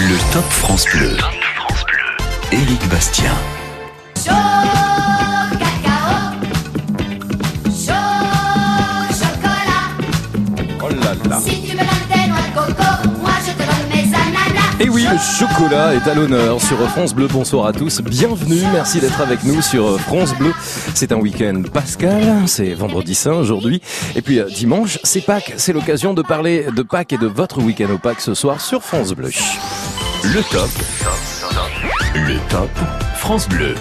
Le Top France Bleu. Éric Bastien. Chaud cacao, chaud chocolat. Oh là là. Si tu me donnes tes noix de coco, moi je te donne mes ananas. Et oui, le chocolat est à l'honneur sur France Bleu. Bonsoir à tous, bienvenue, merci d'être avec nous sur France Bleu. C'est un week-end pascal, c'est vendredi saint aujourd'hui. Et puis euh, dimanche, c'est Pâques, c'est l'occasion de parler de Pâques et de votre week-end au Pâques ce soir sur France Bleu. Le Top. Le Top France Bleu.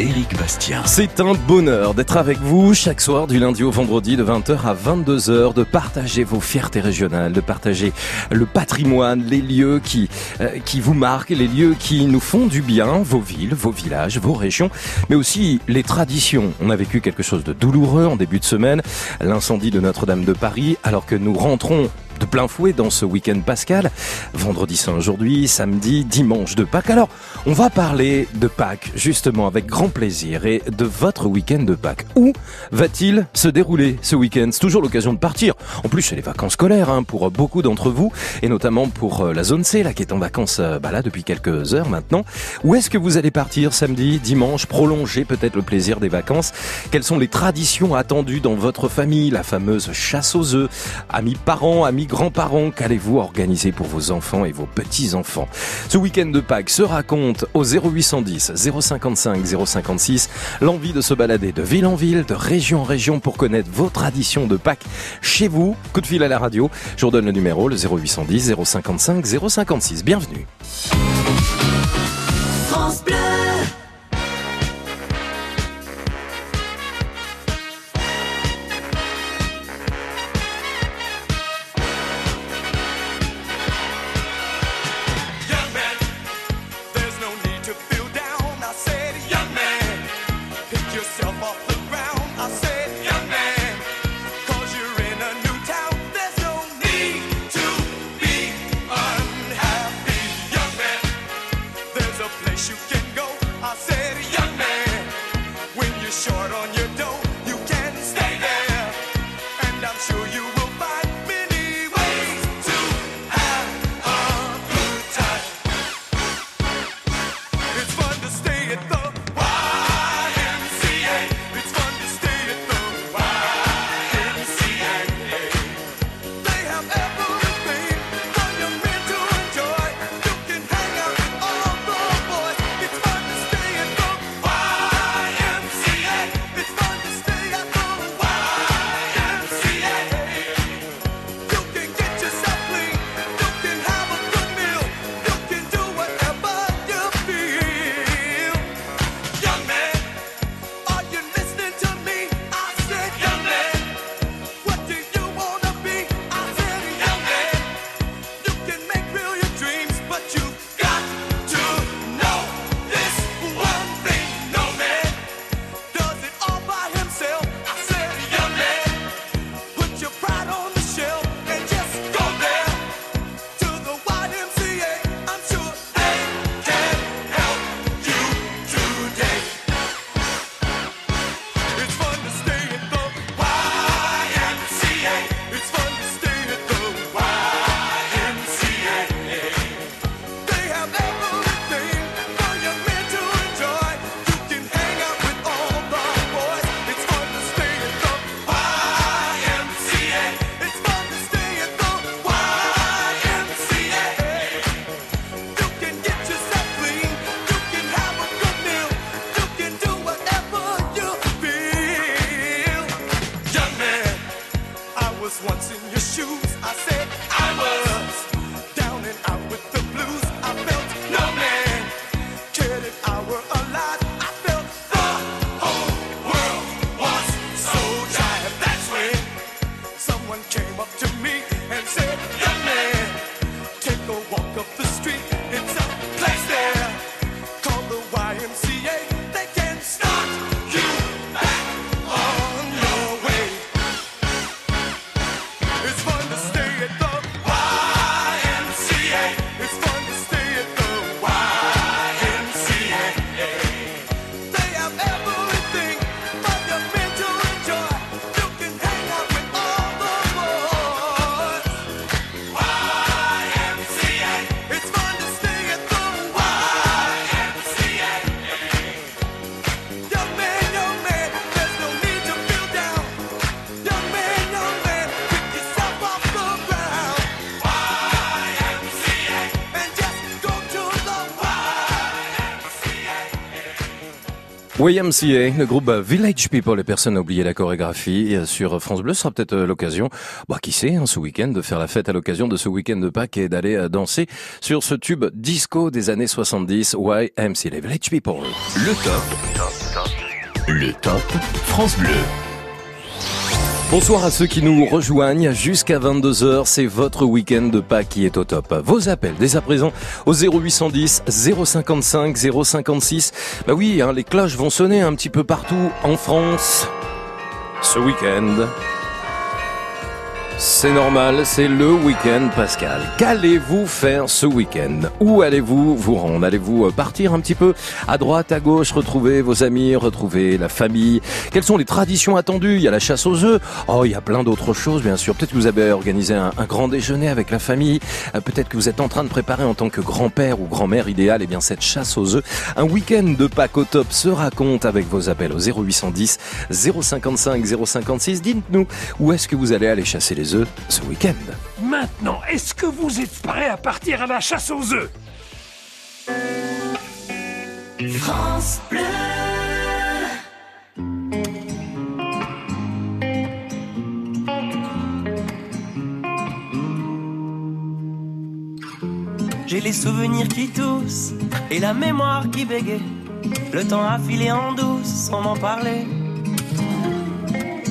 Éric Bastien. C'est un bonheur d'être avec vous chaque soir du lundi au vendredi de 20h à 22h, de partager vos fiertés régionales, de partager le patrimoine, les lieux qui, euh, qui vous marquent, les lieux qui nous font du bien, vos villes, vos villages, vos régions, mais aussi les traditions. On a vécu quelque chose de douloureux en début de semaine, l'incendie de Notre-Dame de Paris, alors que nous rentrons de plein fouet dans ce week-end pascal. Vendredi saint aujourd'hui, samedi, dimanche de Pâques. Alors, on va parler de Pâques, justement, avec grand plaisir, et de votre week-end de Pâques. Où va-t-il se dérouler ce week-end? C'est toujours l'occasion de partir. En plus, c'est les vacances scolaires hein, pour beaucoup d'entre vous, et notamment pour euh, la zone C, là, qui est en vacances euh, bah, là, depuis quelques heures maintenant. Où est-ce que vous allez partir samedi, dimanche, prolonger peut-être le plaisir des vacances Quelles sont les traditions attendues dans votre famille? La fameuse chasse aux œufs, amis parents, amis grands-parents, qu'allez-vous organiser pour vos enfants et vos petits-enfants? Ce week-end de Pâques se raconte au 0810 055 056 l'envie de se balader de ville en ville, de région en région pour connaître vos traditions de Pâques chez vous. Coup de fil à la radio, je vous redonne le numéro, le 0810 055 056. Bienvenue. YMCA, le groupe Village People, les personnes ont oublié la chorégraphie sur France Bleu, sera peut-être euh, l'occasion, bah, qui sait, hein, ce week-end, de faire la fête à l'occasion de ce week-end de Pâques et d'aller euh, danser sur ce tube disco des années 70, YMCA, les Village People. Le top. Le top France Bleu. Bonsoir à ceux qui nous rejoignent jusqu'à 22h, c'est votre week-end de Pâques qui est au top. Vos appels dès à présent au 0810 055 056. Bah oui, hein, les cloches vont sonner un petit peu partout en France ce week-end. C'est normal, c'est le week-end Pascal. Qu'allez-vous faire ce week-end? Où allez-vous vous rendre? Allez-vous euh, partir un petit peu à droite, à gauche, retrouver vos amis, retrouver la famille? Quelles sont les traditions attendues? Il y a la chasse aux œufs. Oh, il y a plein d'autres choses, bien sûr. Peut-être que vous avez organisé un, grand déjeuner avec la famille. Euh, Peut-être que vous êtes en train de préparer en tant que grand-père ou grand-mère idéal, eh bien cette chasse aux œufs. Un week-end de Pâques au top se raconte avec vos appels au 0810 055 056. Dites-nous où est-ce que vous allez aller chasser les œufs ce week-end Maintenant, est-ce que vous êtes prêts à partir à la chasse aux œufs? France Bleu. J'ai les souvenirs qui toussent et la mémoire qui bégaye. Le temps a filé en douce sans m'en parler.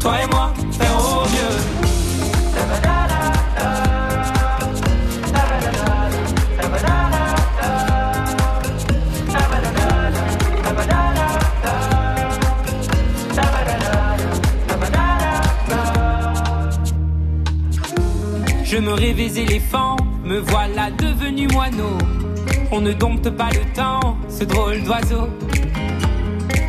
Toi et moi, faire au mieux. Je me rêvais éléphant, me voilà devenu moineau. On ne dompte pas le temps, ce drôle d'oiseau.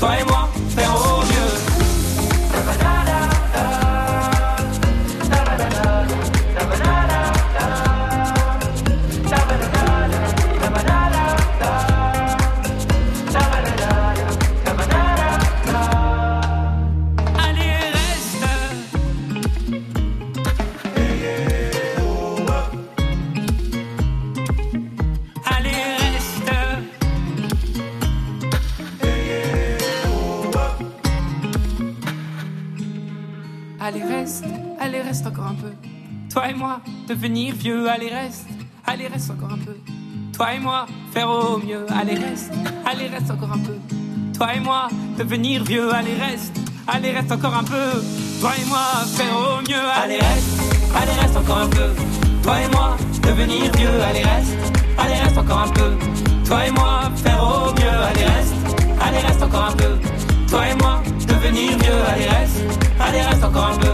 Toi et moi, faire au mieux. Vieux. Allez, reste. Allez, reste encore un peu. Toi et moi, faire au mieux. Allez, reste. Allez, reste encore un peu. Toi et moi, devenir vieux. Allez, reste. Allez, reste encore un peu. Toi et moi, faire au mieux. Allez reste, allez reste encore un peu. Toi et moi, devenir vieux, allez reste, allez reste encore un peu. Toi et moi, faire au mieux, allez reste, allez reste encore un peu. Toi et moi, devenir vieux, allez reste, allez reste encore un peu.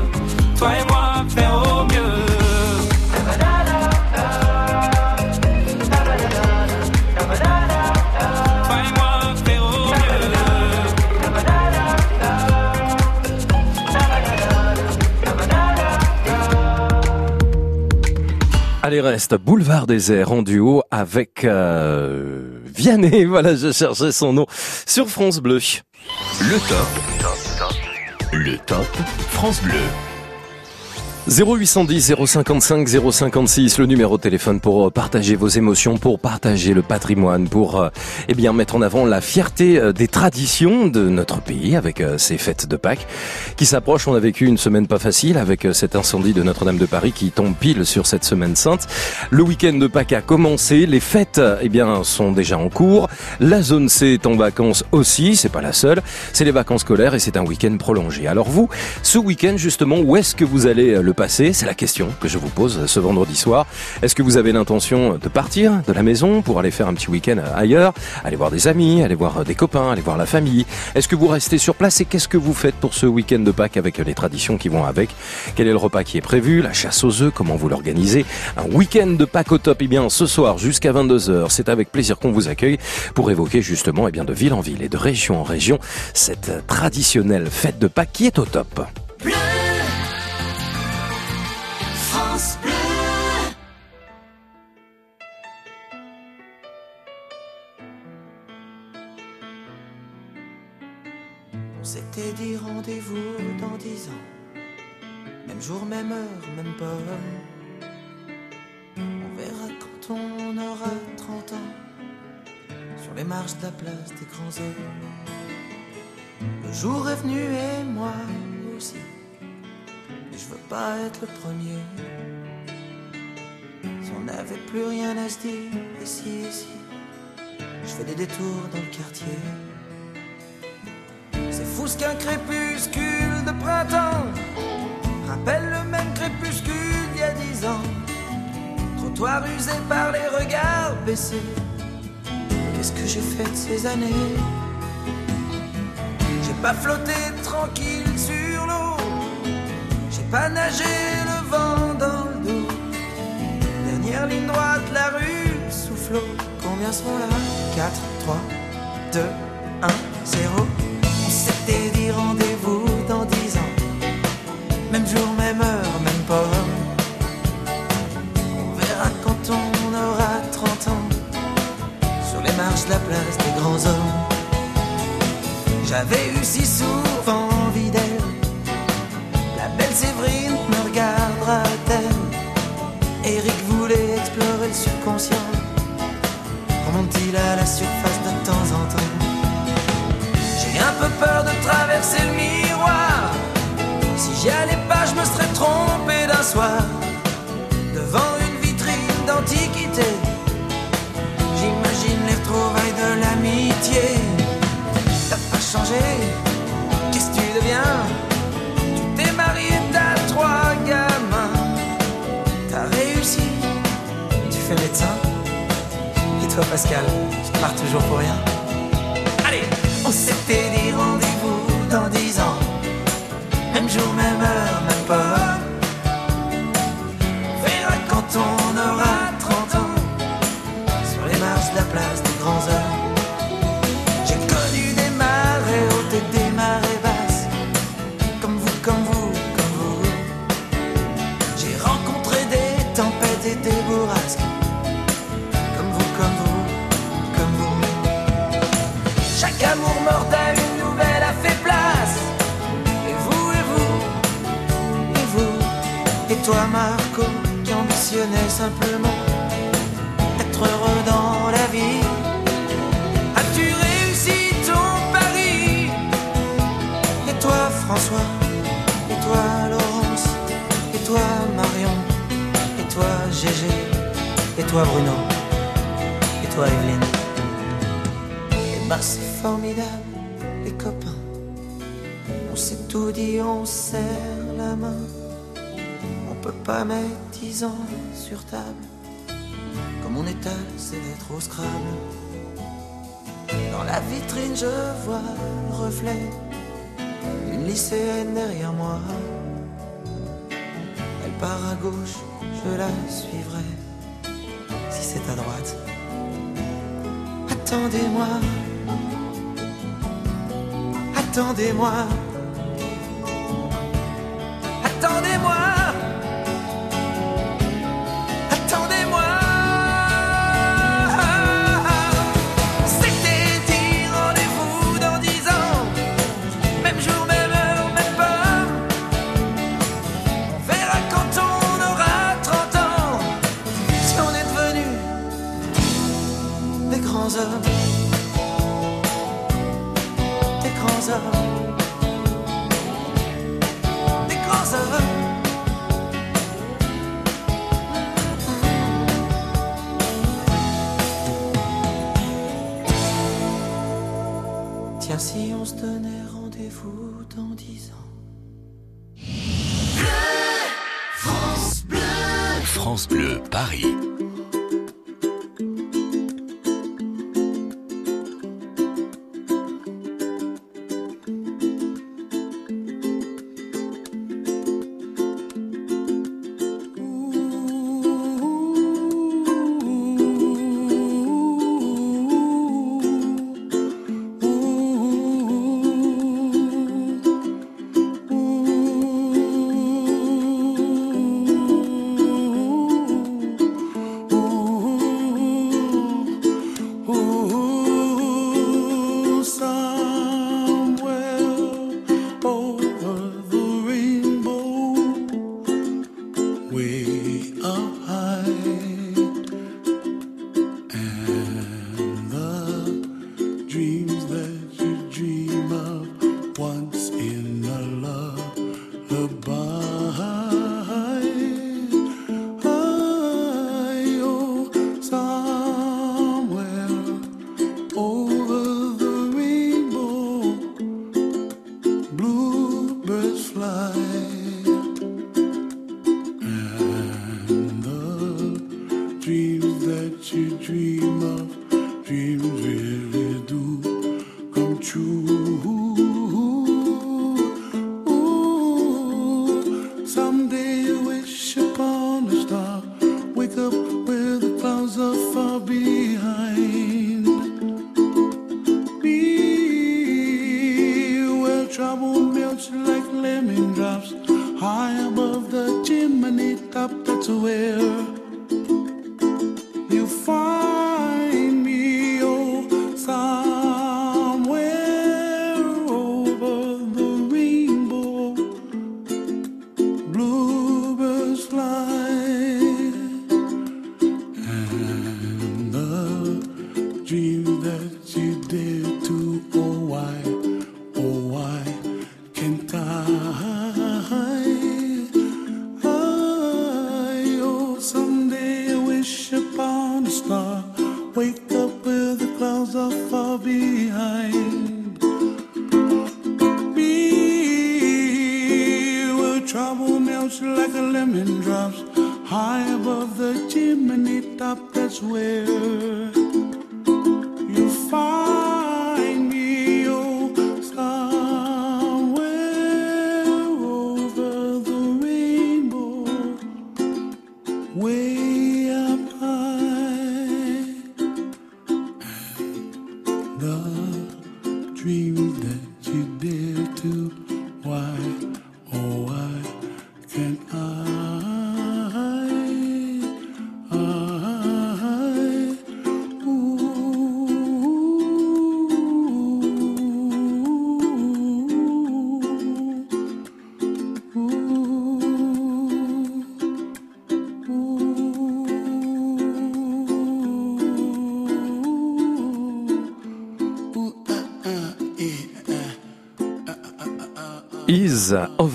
Toi et moi, faire au mieux. Allez, reste Boulevard des Airs en duo avec euh, Vianney. Voilà, je cherchais son nom sur France Bleu. Le top. Le top France Bleu. 0810 055 056, le numéro de téléphone pour euh, partager vos émotions, pour partager le patrimoine, pour euh, eh bien mettre en avant la fierté euh, des traditions de notre pays avec euh, ces fêtes de Pâques qui s'approchent. On a vécu une semaine pas facile avec cet incendie de Notre-Dame de Paris qui tombe pile sur cette semaine sainte. Le week-end de Pâques a commencé, les fêtes eh bien sont déjà en cours. La zone C est en vacances aussi, c'est pas la seule. C'est les vacances scolaires et c'est un week-end prolongé. Alors vous, ce week-end justement, où est-ce que vous allez le passer C'est la question que je vous pose ce vendredi soir. Est-ce que vous avez l'intention de partir de la maison pour aller faire un petit week-end ailleurs, aller voir des amis, aller voir des copains, aller voir la famille? Est-ce que vous restez sur place et qu'est-ce que vous faites pour ce week-end de Pâques avec les traditions qui vont avec? Quel est le repas qui est prévu? La chasse aux œufs Comment vous l'organisez? Un week-end de Pâques au top Eh bien, ce soir jusqu'à 22h, c'est avec plaisir qu'on vous accueille pour évoquer justement eh bien, de ville en ville et de région en région cette traditionnelle fête de Pâques qui est au top. Même heure, même pomme. On verra quand on aura 30 ans. Sur les marches de la place des grands hommes. Le jour est venu et moi aussi. Et je veux pas être le premier. Si on n'avait plus rien à se dire, et si. Je fais des détours dans le quartier. C'est fou ce qu'un crépuscule de printemps rappelle le même crépuscule d'il y a dix ans. Trottoir usé par les regards baissés. Qu'est-ce que j'ai fait de ces années? J'ai pas flotté tranquille sur l'eau. J'ai pas nagé le vent dans le dos. Dernière ligne droite, la rue soufflot. Combien sont là? 4, 3, 2, 1, 0. On s'était dit rendez-vous des grands hommes. J'avais eu si souvent envie d'elle. La belle Séverine me regardera-t-elle Eric voulait explorer le subconscient. Remonte-t-il à la surface de temps en temps? J'ai un peu peur de traverser le miroir. Si j'y allais pas, je me serais trompé d'un soir. Devant une vitrine d'antiquité, de l'amitié. T'as pas changé, qu'est-ce que tu deviens? Tu t'es marié, t'as trois gamins. T'as réussi, tu fais médecin. Et toi, Pascal, tu pars toujours pour rien. Allez, on s'était dit rendez-vous simplement d'être heureux dans la vie. As-tu réussi ton pari? Et toi, François? Et toi, Laurence? Et toi, Marion? Et toi, Gégé? Et toi, Bruno? Et toi, Evelyne? Et bah, c'est formidable, les copains. On s'est tout dit, on serre la main. Pas mettre dix ans sur table. Comme on étale ses lettres au Scrabble. Dans la vitrine, je vois le reflet d'une lycéenne derrière moi. Elle part à gauche, je la suivrai. Si c'est à droite. Attendez-moi. Attendez-moi. Attendez-moi. Paris. Where the clouds are far behind. Be where trouble melts like lemon drops, high above the chimney top. That's where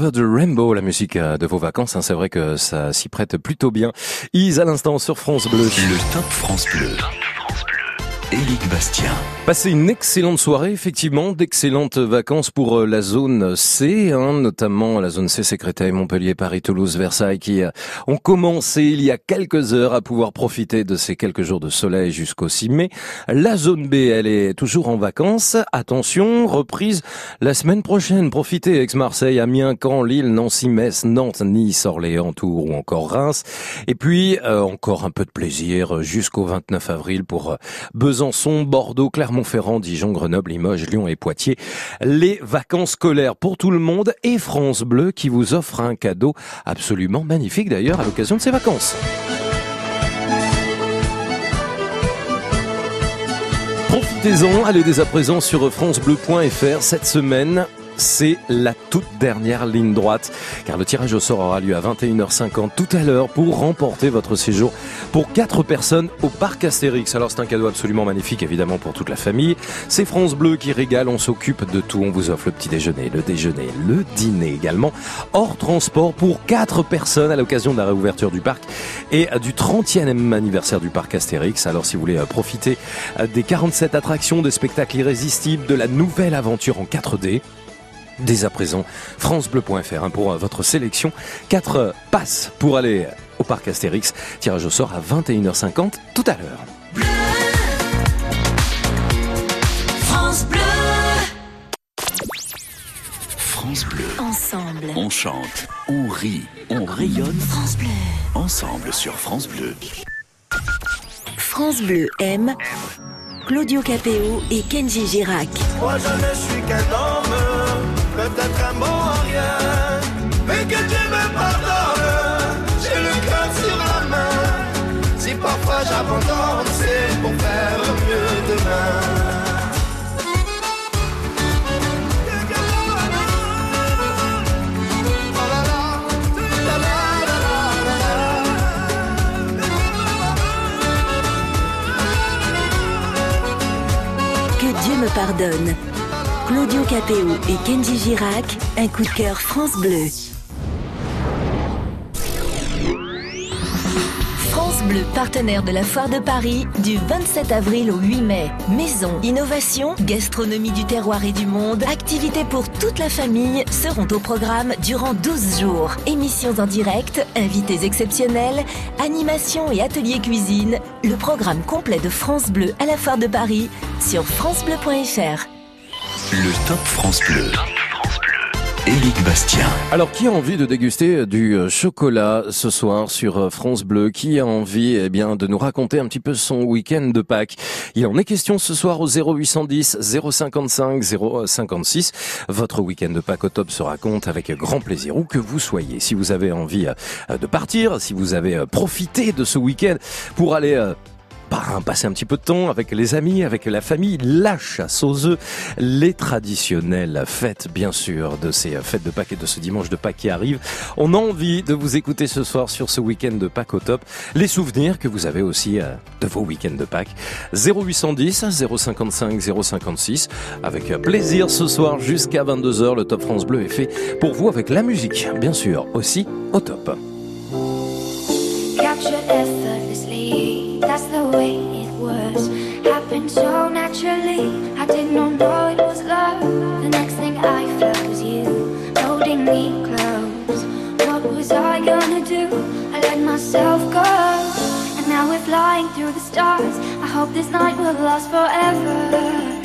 Over the Rainbow, la musique euh, de vos vacances, hein, c'est vrai que ça s'y prête plutôt bien. Is à l'instant sur France Bleu. Le Top France Bleu. Éric Bastien. Passez une excellente soirée, effectivement, d'excellentes vacances pour euh, la zone C, hein, notamment la zone C, Créteil, Montpellier, Paris, Toulouse, Versailles, qui euh, ont commencé il y a quelques heures à pouvoir profiter de ces quelques jours de soleil jusqu'au 6 mai. La zone B, elle est toujours en vacances. Attention, reprise la semaine prochaine. Profitez, Aix-Marseille, Amiens, Caen, Lille, Nancy, Metz, Nantes, Nice, Orléans, Tours ou encore Reims. Et puis, euh, encore un peu de plaisir jusqu'au 29 avril pour euh, Bordeaux, Clermont-Ferrand, Dijon, Grenoble, Limoges, Lyon et Poitiers. Les vacances scolaires pour tout le monde et France Bleu qui vous offre un cadeau absolument magnifique d'ailleurs à l'occasion de ces vacances. Profitez-en, allez dès à présent sur francebleu.fr cette semaine. C'est la toute dernière ligne droite, car le tirage au sort aura lieu à 21h50 tout à l'heure pour remporter votre séjour pour quatre personnes au parc Astérix. Alors c'est un cadeau absolument magnifique, évidemment pour toute la famille. C'est France Bleu qui régale, on s'occupe de tout, on vous offre le petit déjeuner, le déjeuner, le dîner également, hors transport pour quatre personnes à l'occasion de la réouverture du parc et du 30e anniversaire du parc Astérix. Alors si vous voulez euh, profiter euh, des 47 attractions, des spectacles irrésistibles, de la nouvelle aventure en 4D, dès à présent, francebleu.fr hein, pour euh, votre sélection. 4 euh, passes pour aller au parc Astérix. Tirage au sort à 21h50 tout à l'heure. France Bleu. France Bleu. Ensemble. On chante, on rit, on rayonne. France Bleu. Ensemble sur France Bleu. France Bleu aime Claudio Capéo et Kenji Girac. Moi je ne suis qu'un homme, peut-être un bon à rien, mais que Dieu me pardonne, j'ai le cœur sur la main. Si parfois j'abandonne, c'est pour faire mieux demain. Que Dieu me pardonne. Claudio Capéo et Kenji Girac, un coup de cœur France Bleu. France Bleu, partenaire de la Foire de Paris, du 27 avril au 8 mai. Maison, innovation, gastronomie du terroir et du monde, activités pour toute la famille seront au programme durant 12 jours. Émissions en direct, invités exceptionnels, animations et ateliers cuisine. Le programme complet de France Bleu à la Foire de Paris sur francebleu.fr. Le Top France Bleu. Éric Bastien. Alors, qui a envie de déguster du euh, chocolat ce soir sur euh, France Bleu? Qui a envie, eh bien, de nous raconter un petit peu son week-end de Pâques? Il en est question ce soir au 0810 055 056. Votre week-end de Pâques au top se raconte avec grand plaisir, où que vous soyez. Si vous avez envie euh, de partir, si vous avez profité de ce week-end pour aller euh, bah, passer un petit peu de temps avec les amis, avec la famille, la chasse aux œufs, les traditionnelles fêtes, bien sûr, de ces fêtes de Pâques et de ce dimanche de Pâques qui arrive. On a envie de vous écouter ce soir sur ce week-end de Pâques au top. Les souvenirs que vous avez aussi euh, de vos week-ends de Pâques. 0810 055 056. Avec plaisir ce soir jusqu'à 22h, le Top France Bleu est fait pour vous avec la musique, bien sûr, aussi au top. The way it was. Happened so naturally, I did not know it was love. The next thing I felt was you holding me close. What was I gonna do? I let myself go. And now we're flying through the stars. I hope this night will last forever.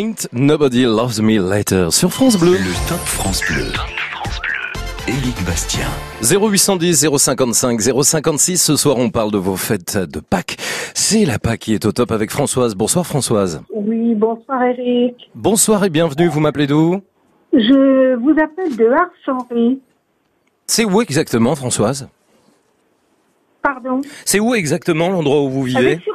Ain't Nobody Loves Me Later sur France Bleu. Le Top France Bleu. Éric Bastien. 0810 055 056. Ce soir, on parle de vos fêtes de Pâques. C'est la Pâques qui est au top avec Françoise. Bonsoir Françoise. Oui, bonsoir Eric. Bonsoir et bienvenue. Vous m'appelez d'où? Je vous appelle de Ars-en-Rie. C'est où exactement Françoise? Pardon? C'est où exactement l'endroit où vous vivez? Sur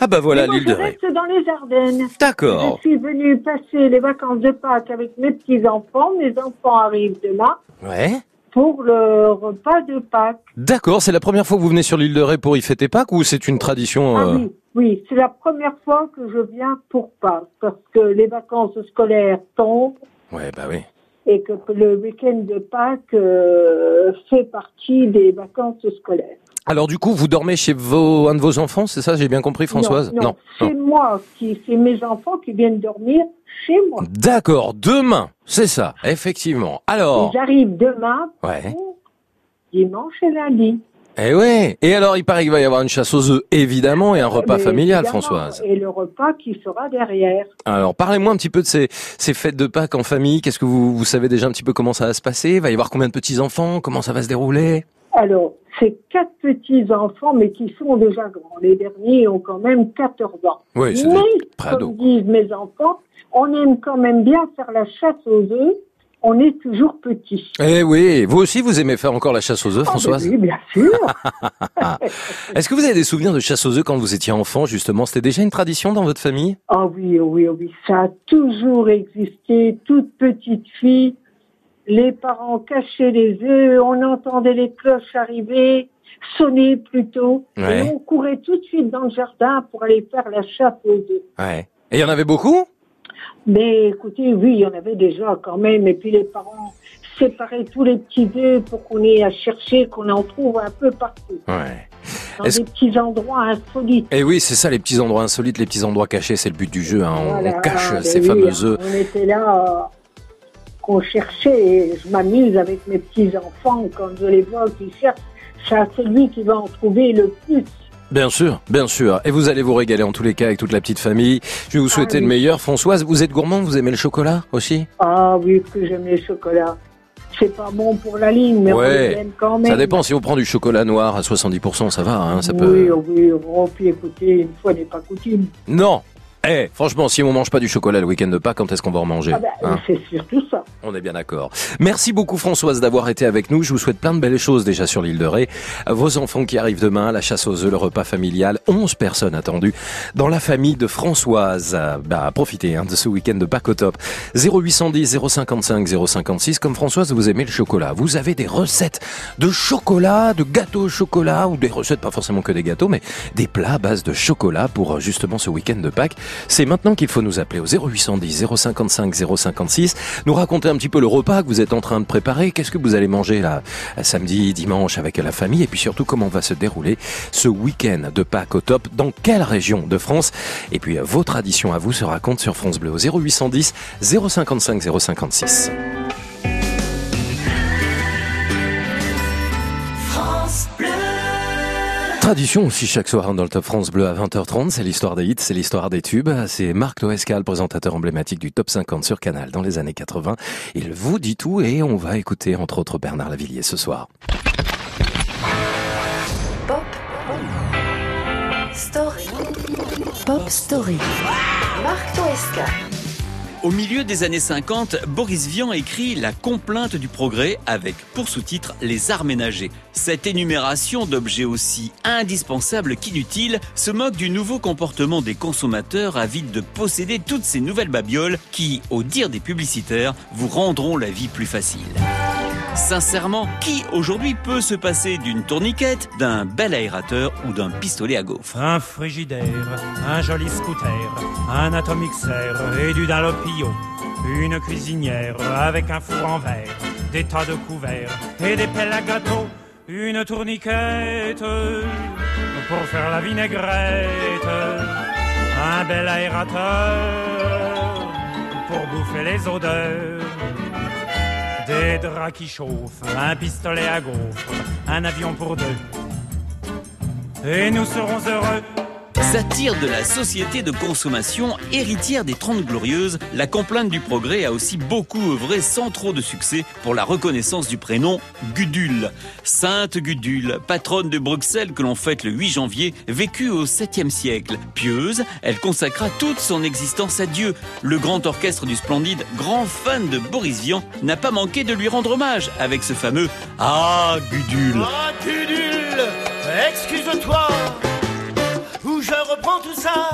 Ah bah voilà l'île de je Ré. reste dans les Ardennes. D'accord. Je suis venue passer les vacances de Pâques avec mes petits-enfants. Mes enfants arrivent demain Ouais. pour le repas de Pâques. D'accord, c'est la première fois que vous venez sur l'île de Ré pour y fêter Pâques ou c'est une tradition Ah euh, oui, oui, c'est la première fois que je viens pour Pâques parce que les vacances scolaires tombent Ouais, bah oui. et que le week-end de Pâques euh, fait partie des vacances scolaires. Alors du coup, vous dormez chez vos, un de vos enfants, c'est ça J'ai bien compris Françoise Non, non, c'est moi qui, c'est mes enfants qui viennent dormir chez moi. D'accord, demain, c'est ça, effectivement. Alors, Ils arrivent demain, ouais. dimanche et lundi. Eh ouais. Et alors, il paraît qu'il va y avoir une chasse aux œufs, évidemment, et un repas Mais familial, Françoise. Et le repas qui sera derrière. Alors, parlez-moi un petit peu de ces, ces fêtes de Pâques en famille. Qu'est-ce que vous, vous savez déjà un petit peu comment ça va se passer? Il va y avoir combien de petits-enfants? Comment ça va se dérouler? Alors, c'est quatre petits-enfants, mais qui sont déjà grands. Les derniers ont quand même 14 ans. Oui, c'est mais, comme disent mes enfants, on aime quand même bien faire la chasse aux œufs. On est toujours petits. Eh oui, vous aussi, vous aimez faire encore la chasse aux œufs, Françoise ben oui, bien sûr. Est-ce que vous avez des souvenirs de chasse aux œufs quand vous étiez enfant, justement? C'était déjà une tradition dans votre famille? Ah oui, oh oui, oh oui, ça a toujours existé. Toute petite fille, les parents cachaient les œufs, on entendait les cloches arriver, sonner plutôt, Ouais. et on courait tout de suite dans le jardin pour aller faire la chasse aux œufs. Ouais. Et il y en avait beaucoup? Mais écoutez, oui, il y en avait déjà quand même, et puis les parents séparaient tous les petits œufs pour qu'on ait à chercher, qu'on en trouve un peu partout, Ouais. dans des petits endroits insolites. Et oui, c'est ça, les petits endroits insolites, les petits endroits cachés, c'est le but du jeu. hein. On, Voilà, on cache ben ces oui, fameux œufs. On était là, euh, qu'on cherchait, et je m'amuse avec mes petits-enfants quand je les vois qui cherchent. C'est celui qui va en trouver le plus. Bien sûr, bien sûr. Et vous allez vous régaler en tous les cas avec toute la petite famille. Je vais vous souhaiter Ah, le oui. meilleur. Françoise, vous êtes gourmand, vous aimez le chocolat aussi? Ah oui, que j'aime les chocolats. C'est pas bon pour la ligne, mais on Ouais. les aime quand même. Ça dépend, si on prend du chocolat noir à 70%, ça va, hein, ça oui, peut... oh oui, oh, puis écoutez, une fois n'est pas coutume. Non Eh, franchement, si on mange pas du chocolat le week-end de Pâques, quand est-ce qu'on va en manger Ah ben, hein c'est surtout ça. On est bien d'accord. Merci beaucoup Françoise d'avoir été avec nous. Je vous souhaite plein de belles choses déjà sur l'île de Ré. Vos enfants qui arrivent demain, la chasse aux œufs, le repas familial, 11 personnes attendues dans la famille de Françoise. Bah, profitez hein, de ce week-end de Pâques au top. 0810 055 056. Comme Françoise, vous aimez le chocolat. Vous avez des recettes de chocolat, de gâteaux au chocolat ou des recettes, pas forcément que des gâteaux, mais des plats à base de chocolat pour euh, justement ce week-end de Pâques. C'est maintenant qu'il faut nous appeler au 0810 055 056, nous raconter un petit peu le repas que vous êtes en train de préparer, qu'est-ce que vous allez manger là samedi, dimanche avec la famille? Et puis surtout comment va se dérouler ce week-end de Pâques au top, dans quelle région de France? Et puis euh, vos traditions à vous se racontent sur France Bleu au 0810 055 056. Tradition aussi chaque soir dans le Top France Bleu à 20h30, c'est l'histoire des hits, c'est l'histoire des tubes. C'est Marc Toescal, présentateur emblématique du Top 50 sur Canal dans les années 80. Il vous dit tout et on va écouter entre autres Bernard Lavillier ce soir. Pop Story. Pop Story. Marc Toesca. Au milieu des années 50, Boris Vian écrit La complainte du progrès avec, pour sous-titre, Les arts ménagers. Cette énumération d'objets aussi indispensables qu'inutiles se moque du nouveau comportement des consommateurs avides de posséder toutes ces nouvelles babioles qui, au dire des publicitaires, vous rendront la vie plus facile. Sincèrement, qui aujourd'hui peut se passer d'une tourniquette, d'un bel aérateur ou d'un pistolet à gaufres? Un frigidaire, un joli scooter, un atomixer et du Une cuisinière avec un four en verre, des tas de couverts et des pelles à gâteau. Une tourniquette pour faire la vinaigrette. Un bel aérateur pour bouffer les odeurs. Des draps qui chauffent, un pistolet à gaufres, un avion pour deux. Et nous serons heureux. Satire de la société de consommation, héritière des Trente Glorieuses, la complainte du progrès a aussi beaucoup œuvré sans trop de succès pour la reconnaissance du prénom Gudule. Sainte Gudule, patronne de Bruxelles que l'on fête le 8 janvier, vécut au 7e siècle. Pieuse, elle consacra toute son existence à Dieu. Le grand orchestre du Splendide, grand fan de Boris Vian, n'a pas manqué de lui rendre hommage avec ce fameux Ah Gudule. Ah, Gudule, excuse-toi, où je reprends tout ça?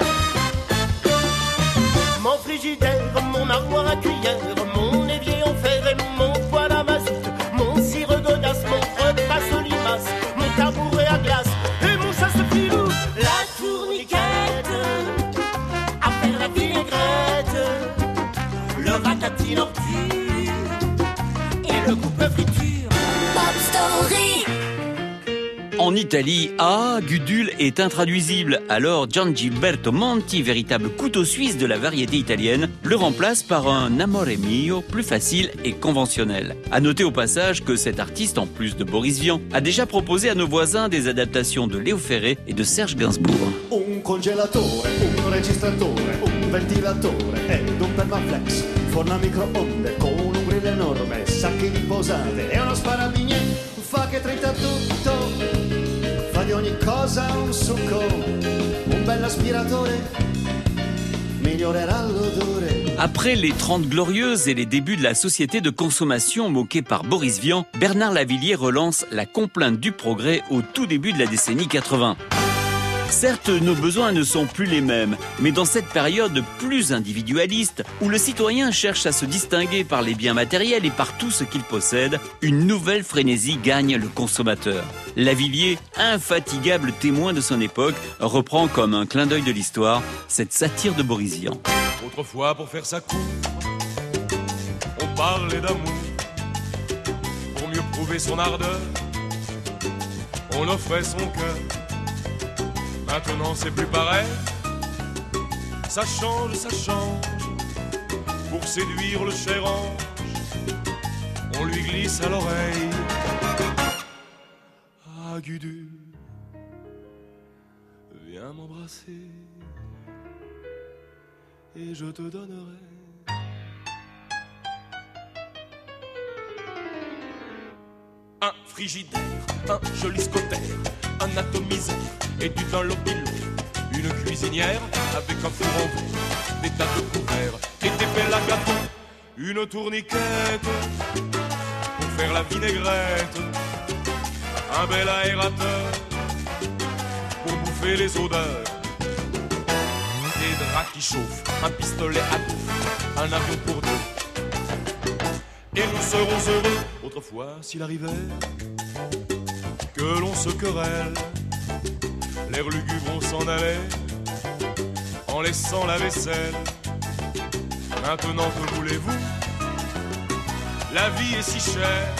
Mon frigidaire, mon armoire à cuillère, En Italie, ah, Gudule est intraduisible. Alors Giangiberto Monti, véritable couteau suisse de la variété italienne, le remplace par un Amore mio plus facile et conventionnel. À noter au passage que cet artiste, en plus de Boris Vian, a déjà proposé à nos voisins des adaptations de Léo Ferré et de Serge Gainsbourg. Un congelatore, un registratore, un ventilatore ed un con un sacchi di posate fa che 32 après les 30 glorieuses et les débuts de la société de consommation moquée par Boris Vian, Bernard Lavillier relance la complainte du progrès au tout début de la décennie 80. Certes, nos besoins ne sont plus les mêmes, mais dans cette période plus individualiste, où le citoyen cherche à se distinguer par les biens matériels et par tout ce qu'il possède, une nouvelle frénésie gagne le consommateur. Lavillier, infatigable témoin de son époque, reprend comme un clin d'œil de l'histoire cette satire de Boris Vian. Autrefois, pour faire sa cour, on parlait d'amour. Pour mieux prouver son ardeur, on offrait son cœur. Maintenant, c'est plus pareil. Ça change, ça change. Pour séduire le cher ange, on lui glisse à l'oreille. Ah, viens m'embrasser et je te donnerai un frigidaire, un joli scotter, un atomiseur et du Dunlopillo, une cuisinière avec un four en verre, des tas de couverts et des pelles à gâteau, une tourniquette pour faire la vinaigrette, un bel aérateur pour bouffer les odeurs. Des draps qui chauffent, un pistolet à bouffe, un avion pour deux. Et nous serons heureux, autrefois s'il arrivait que l'on se querelle. L'air lugubre, on s'en allait en laissant la vaisselle. Maintenant que voulez-vous? La vie est si chère.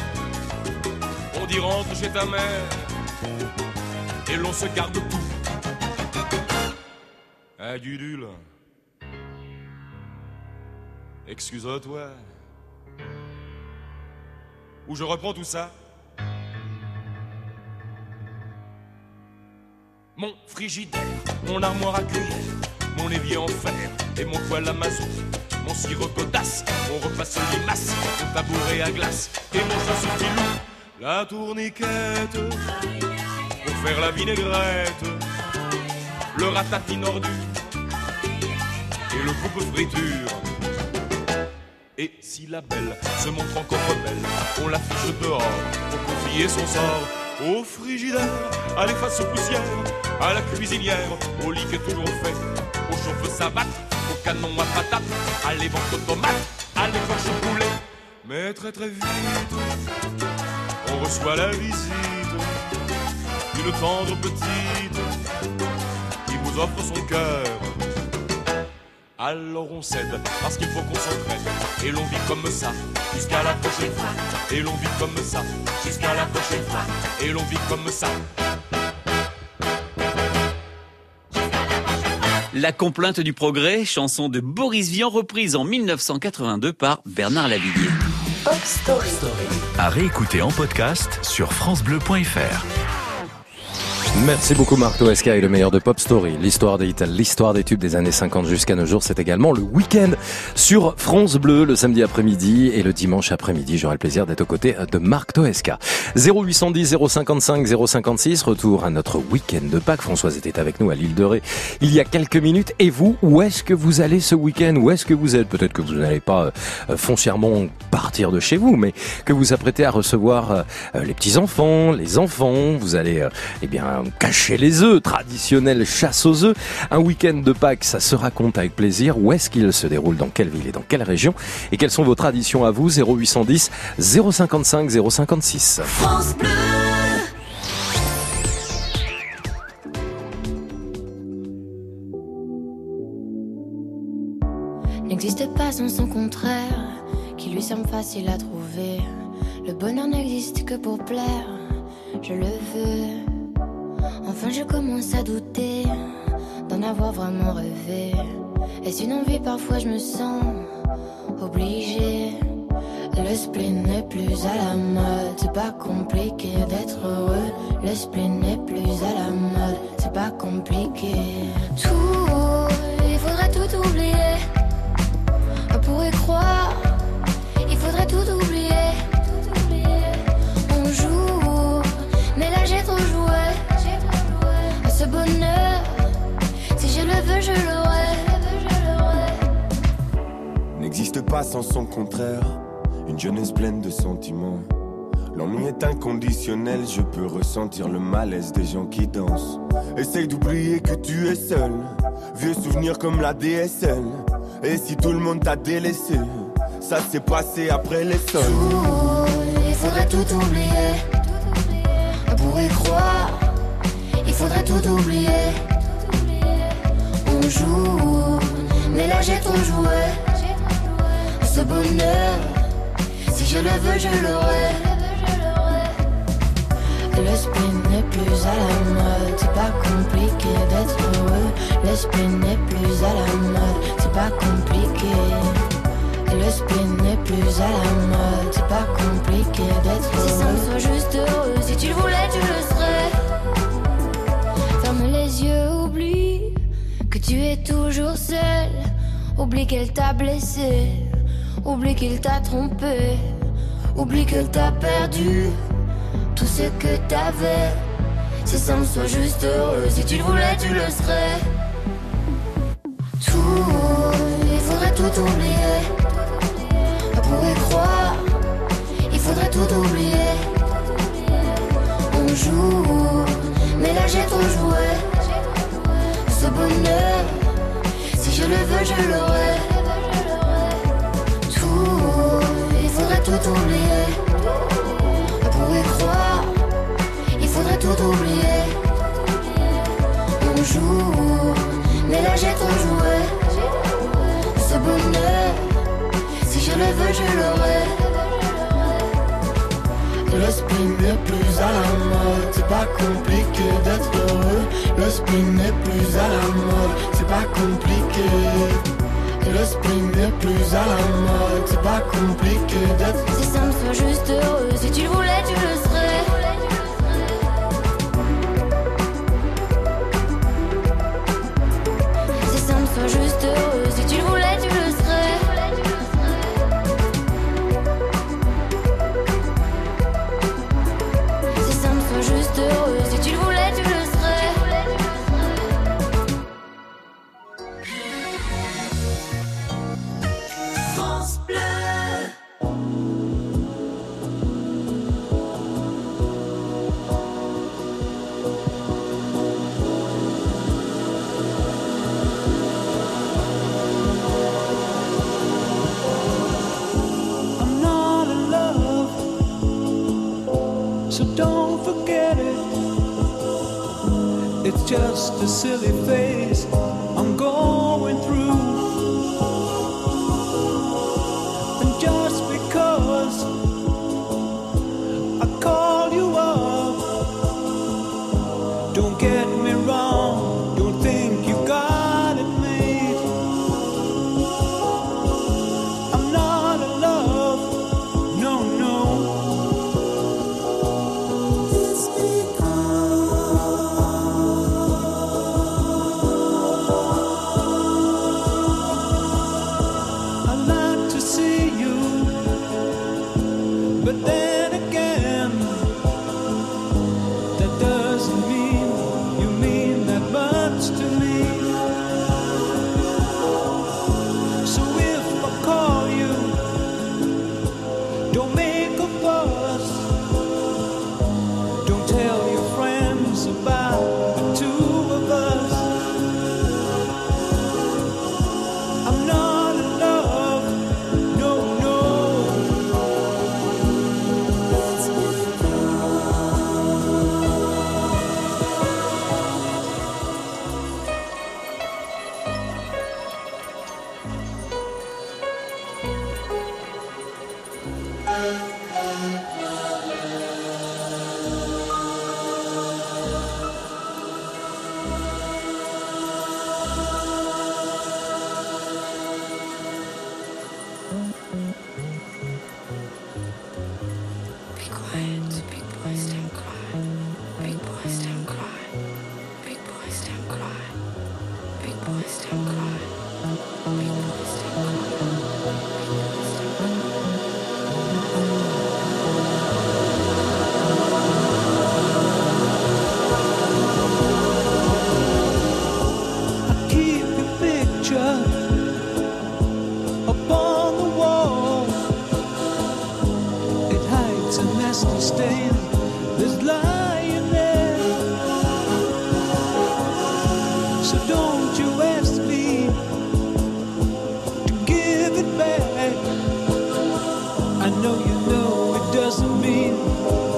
On dit rentre chez ta mère et l'on se garde tout. Ah, Gudule. Excuse-toi. Où je reprends tout ça Mon frigidaire, mon armoire à cuillère, mon évier en fer et mon poêle à mazout, mon sirop godasse, mon repas sur limace, mon tabouret à glace et mon chasse filou, la tourniquette pour faire la vinaigrette, le ratatine ordu et le coupe friture. Et si la belle se montre encore rebelle, on l'affiche dehors pour confier son sort au frigidaire, à l'efface poussière, à la cuisinière, au lit qui est toujours fait, au chauffe savate, au canon à patate, à l'évente tomate, à l'écorche poulet. Mais très très vite, on reçoit la visite d'une tendre petite qui vous offre son cœur. Alors on cède parce qu'il faut qu'on s'entraide et l'on vit comme ça jusqu'à la prochaine fois. Et l'on vit comme ça jusqu'à la prochaine fois. Et l'on vit comme ça. La complainte du progrès, chanson de Boris Vian reprise en 1982 par Bernard Lavillier. Pop Story. À réécouter en podcast sur FranceBleu.fr. Merci beaucoup Marc Toesca et le meilleur de Pop Story. L'histoire des hits, l'histoire des tubes des années 50 jusqu'à nos jours, c'est également le week-end sur France Bleu le samedi après-midi et le dimanche après-midi. J'aurai le plaisir d'être aux côtés de Marc Toesca. 0810 055 056, retour à notre week-end de Pâques. Françoise était avec nous à l'île de Ré il y a quelques minutes. Et vous, où est-ce que vous allez ce week-end? Où est-ce que vous êtes? Peut-être que vous n'allez pas euh, foncièrement partir de chez vous, mais que vous apprêtez à recevoir euh, les petits-enfants, les enfants. Vous allez, euh, eh bien, cacher les œufs, traditionnelle chasse aux œufs. Un week-end de Pâques, ça se raconte avec plaisir. Où est-ce qu'il se déroule? Dans quelle ville et dans quelle région? Et quelles sont vos traditions à vous? 0810 055 056. France Bleu. N'existe pas sans son contraire, qui lui semble facile à trouver. Le bonheur n'existe que pour plaire, je le veux. Enfin, je commence à douter d'en avoir vraiment rêvé. Est-ce une envie Parfois, je me sens obligée. Le spleen n'est plus à la mode, c'est pas compliqué d'être heureux. Le spleen n'est plus à la mode, c'est pas compliqué. Pas sans son contraire. Une jeunesse pleine de sentiments. L'ennui est inconditionnel, je peux ressentir le malaise des gens qui dansent. Essaye d'oublier que tu es seul. Vieux souvenirs comme la DSL. Et si tout le monde t'a délaissé, ça s'est passé après les sols. Il faudrait tout oublier. On pourrait croire, il faudrait tout oublier. On joue, mais là j'ai trop joué. Ce bonheur, si je le veux, je l'aurai. Le spin n'est plus à la mode, c'est pas compliqué d'être heureux. Le spin n'est plus à la mode, c'est pas compliqué. Le spin n'est plus à la mode, c'est pas compliqué d'être heureux. C'est simple, sois juste heureux, si tu le voulais, tu le serais. Ferme les yeux, oublie que tu es toujours seul. Oublie qu'elle t'a blessé, oublie qu'il t'a trompé, oublie qu'elle t'a perdu tout ce que t'avais. C'est simple, sois juste heureux, si tu le voulais, tu le serais. Tout, il faudrait tout oublier. On pourrait croire, il faudrait tout oublier. On joue, mais là j'ai trop joué. Ce bonheur, si je le veux, je l'aurai. Faudrait tout oublier. On pourrait croire, il faudrait tout oublier. On joue, mais là j'ai trop joué. Ce bonheur, si je le veux, je l'aurai. Le spin n'est plus à la mode, c'est pas compliqué d'être heureux. Le spin n'est plus à la mode, c'est pas compliqué. Le spin n'est plus à la mode, c'est pas compliqué d'être. C'est simple, sois juste heureux. Si tu le voulais, tu le serais. the silly face.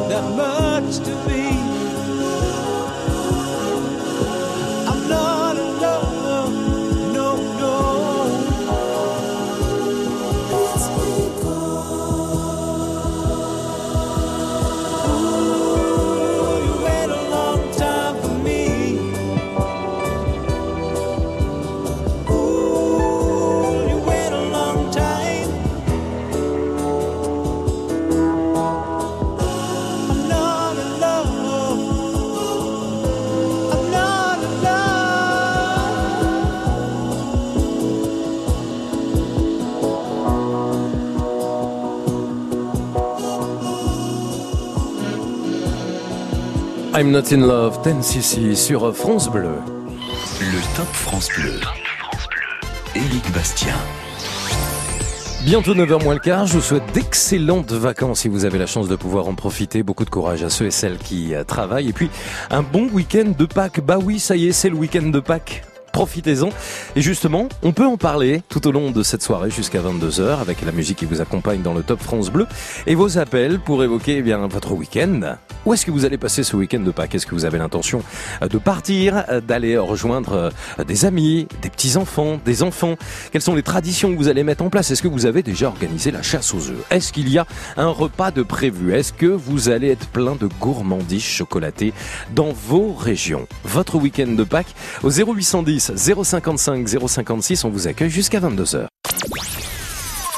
That much to me. I'm not in love, 10cc sur France Bleu. Le Top France Bleu. Éric Bastien. Bientôt 9h moins le quart, je vous souhaite d'excellentes vacances si vous avez la chance de pouvoir en profiter. Beaucoup de courage à ceux et celles qui euh, travaillent. Et puis, un bon week-end de Pâques. Bah oui, ça y est, c'est le week-end de Pâques. Profitez-en. Et justement, on peut en parler tout au long de cette soirée jusqu'à 22h avec la musique qui vous accompagne dans le Top France Bleu. Et vos appels pour évoquer eh bien votre week-end. Où est-ce que vous allez passer ce week-end de Pâques? Est-ce que vous avez l'intention euh, de partir, euh, d'aller rejoindre euh, des amis, des petits-enfants, des enfants? Quelles sont les traditions que vous allez mettre en place? Est-ce que vous avez déjà organisé la chasse aux œufs? Est-ce qu'il y a un repas de prévu? Est-ce que vous allez être plein de gourmandises chocolatées dans vos régions? Votre week-end de Pâques au 0810 055 056, on vous accueille jusqu'à 22h.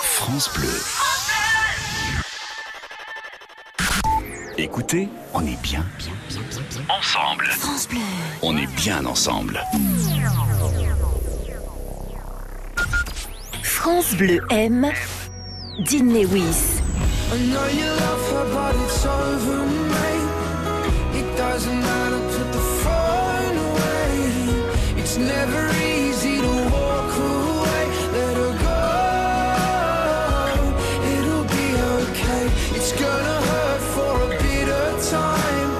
France Bleu. Écoutez, on est bien. Ensemble. France Bleu. On est bien ensemble. France Bleu aime Dean Lewis. I know you love her, but it's over, mate. It doesn't matter, It's never easy to walk away. Let her go. It'll be okay. It's gonna hurt for a bit of time.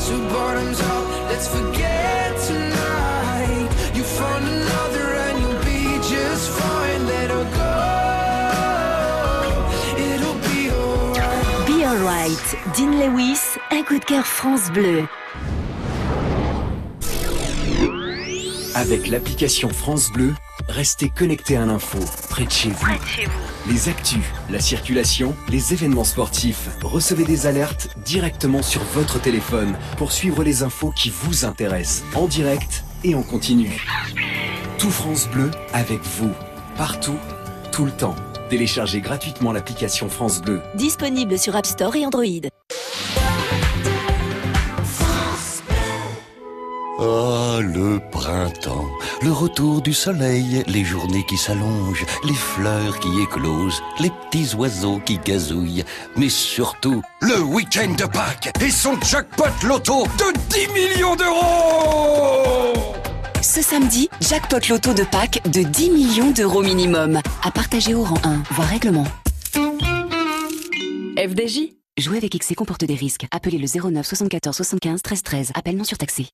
So bottoms up, let's forget tonight. You find another and you'll be just fine. Let her go. It'll be alright. Be Alright, Dean Lewis, un coup de cœur France Bleu. Avec l'application France Bleu, restez connecté à l'info, près de chez vous. Les actus, la circulation, les événements sportifs. Recevez des alertes directement sur votre téléphone pour suivre les infos qui vous intéressent, en direct et en continu. Tout France Bleu avec vous, partout, tout le temps. Téléchargez gratuitement l'application France Bleu. Disponible sur App Store et Android. Le printemps, le retour du soleil, les journées qui s'allongent, les fleurs qui éclosent, les petits oiseaux qui gazouillent, mais surtout le week-end de Pâques et son jackpot loto de 10 millions d'euros Ce samedi, jackpot loto de Pâques de 10 millions d'euros minimum. À partager au rang 1, voire règlement. FDJ Jouer avec XC comporte des risques. Appelez le 09 74 75 13 13. Appel non surtaxé.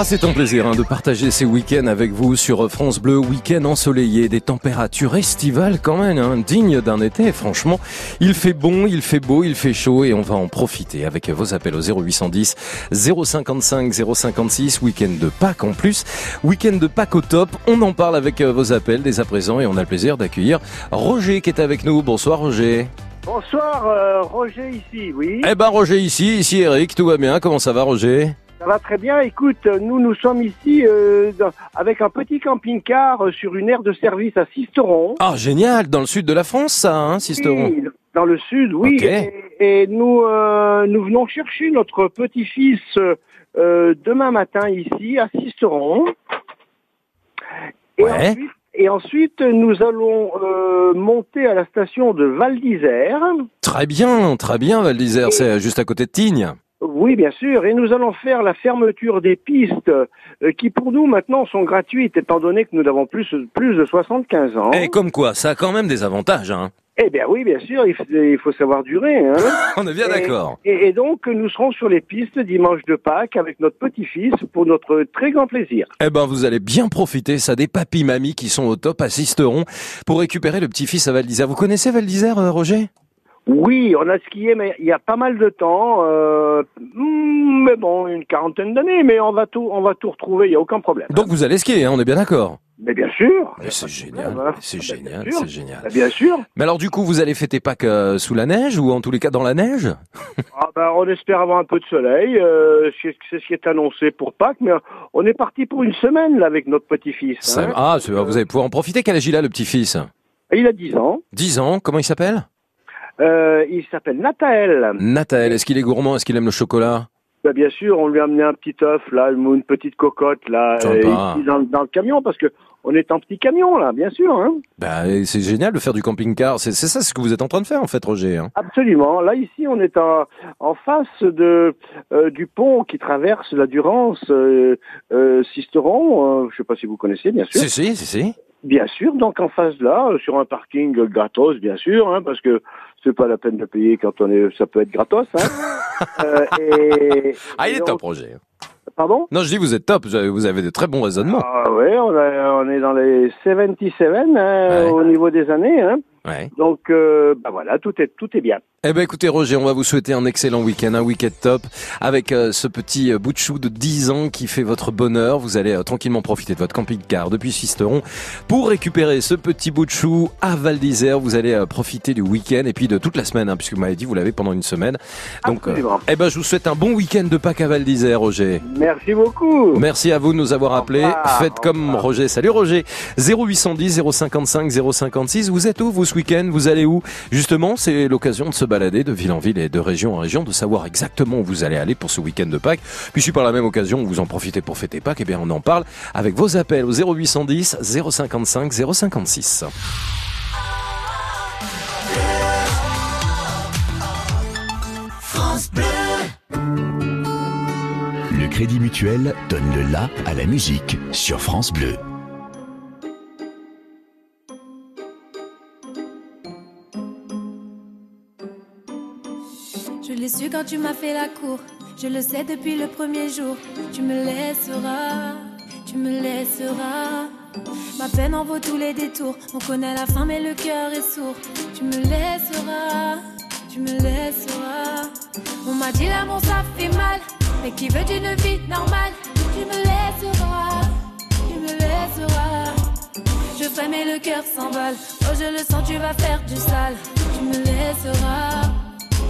Ah, c'est un plaisir hein, de partager ces week-ends avec vous sur France Bleu, week-end ensoleillé, des températures estivales quand même, hein, dignes d'un été. Franchement, il fait bon, il fait beau, il fait chaud et on va en profiter avec vos appels au 0810 055 056, week-end de Pâques en plus, week-end de Pâques au top. On en parle avec euh, vos appels dès à présent et on a le plaisir d'accueillir Roger qui est avec nous. Bonsoir Roger. Bonsoir, euh, Roger ici, oui. Eh ben Roger ici, ici Eric, tout va bien. Comment ça va Roger? Ça va très bien. Écoute, nous, nous sommes ici euh, dans- avec un petit camping-car euh, sur une aire de service à Sisteron. Ah génial, dans le sud de la France ça, hein, Sisteron. Oui, dans le sud, oui. Ok. Et, et nous, euh, nous venons chercher notre petit-fils euh, euh, demain matin ici à Sisteron. Et Ouais. ensuite, et ensuite, nous allons euh, monter à la station de Val d'Isère. Très bien, très bien Val d'Isère, c'est juste à côté de Tignes. Oui, bien sûr. Et nous allons faire la fermeture des pistes euh, qui, pour nous, maintenant, sont gratuites, étant donné que nous avons plus, plus de 75 ans. Et comme quoi, ça a quand même des avantages. Hein. Eh bien oui, bien sûr, il faut, savoir durer. Hein. On est bien d'accord. Et, et donc, nous serons sur les pistes dimanche de Pâques avec notre petit-fils pour notre très grand plaisir. Eh ben, vous allez bien profiter, ça, des papis mamies qui sont au top assisteront pour récupérer le petit-fils à Val d'Isère. Vous connaissez Val d'Isère, euh, Roger? Oui, on a skié, mais il y a pas mal de temps. euh, hmm, mais bon, une quarantaine d'années, mais on va tout, on va tout retrouver, il n'y a aucun problème. Donc vous allez skier, hein, on est bien d'accord Mais bien sûr. C'est génial, c'est génial, c'est génial. Bah, Bien sûr. Mais alors du coup, vous allez fêter Pâques euh, sous la neige ou en tous les cas dans la neige? Ah ben, on espère avoir un peu de soleil. euh, c'est ce qui est annoncé pour Pâques, mais on est parti pour une semaine là avec notre petit-fils. Hein. Ah, vous allez pouvoir en profiter. Quel âge il a, le petit-fils? Il a 10 ans. 10 ans, comment il s'appelle? Euh, il s'appelle Nathaël. Nathaël, est-ce qu'il est gourmand? Est-ce qu'il aime le chocolat? Ben, bien sûr, on lui a amené un petit œuf là, une petite cocotte là, euh, ici dans, dans le camion parce que on est en petit camion là, bien sûr. Hein. Bah, c'est génial de faire du camping-car. C'est c'est ça ce que vous êtes en train de faire en fait, Roger. hein. Absolument. Là ici, on est en, en face de euh, du pont qui traverse la Durance, euh, euh, Sisteron. euh, je sais pas si vous connaissez, bien sûr. Si, si, si, si. Bien sûr, donc en face de là, euh, sur un parking gratos, bien sûr, hein, parce que c'est pas la peine de payer quand on est, ça peut être gratos. Hein. Euh, et, Ah, il est top, Roger. Pardon? Non, je dis vous êtes top. Vous avez, vous avez de très bons raisonnements. Ah ouais, on, a- on est dans les 77 hein, au niveau des années. Hein. Ouais. Donc, euh, bah voilà, tout est tout est bien. Eh ben écoutez Roger, on va vous souhaiter un excellent week-end, un week-end top avec euh, ce petit euh, bout de chou de 10 ans qui fait votre bonheur. Vous allez euh, tranquillement profiter de votre camping-car depuis Sisteron pour récupérer ce petit bout de chou à Val d'Isère. Vous allez profiter du week-end et puis de toute la semaine, hein, puisque vous m'avez dit vous l'avez pendant une semaine. Donc, euh, eh ben je vous souhaite un bon week-end de Pâques à Val d'Isère, Roger. Merci beaucoup. Merci à vous de nous avoir appelés. Faites comme Roger. Salut Roger. 0810 055 056. Vous êtes où vous ce week-end Vous allez où Justement, c'est l'occasion de se balader de ville en ville et de région en région, de savoir exactement où vous allez aller pour ce week-end de Pâques. Puis si par la même occasion vous en profitez pour fêter Pâques, eh bien on en parle avec vos appels au 0810 055 056. France Bleu. Le Crédit Mutuel donne le la à la musique sur France Bleu. Su quand tu m'as fait la cour. Je le sais depuis le premier jour. Tu me laisseras, tu me laisseras. Ma peine en vaut tous les détours. On connaît la fin, mais le cœur est sourd. Tu me laisseras, tu me laisseras. On m'a dit l'amour ça fait mal, mais qui veut d'une vie normale, tu me laisseras, tu me laisseras. Je ferai mais le cœur s'envole, oh je le sens, tu vas faire du sale, tu me laisseras,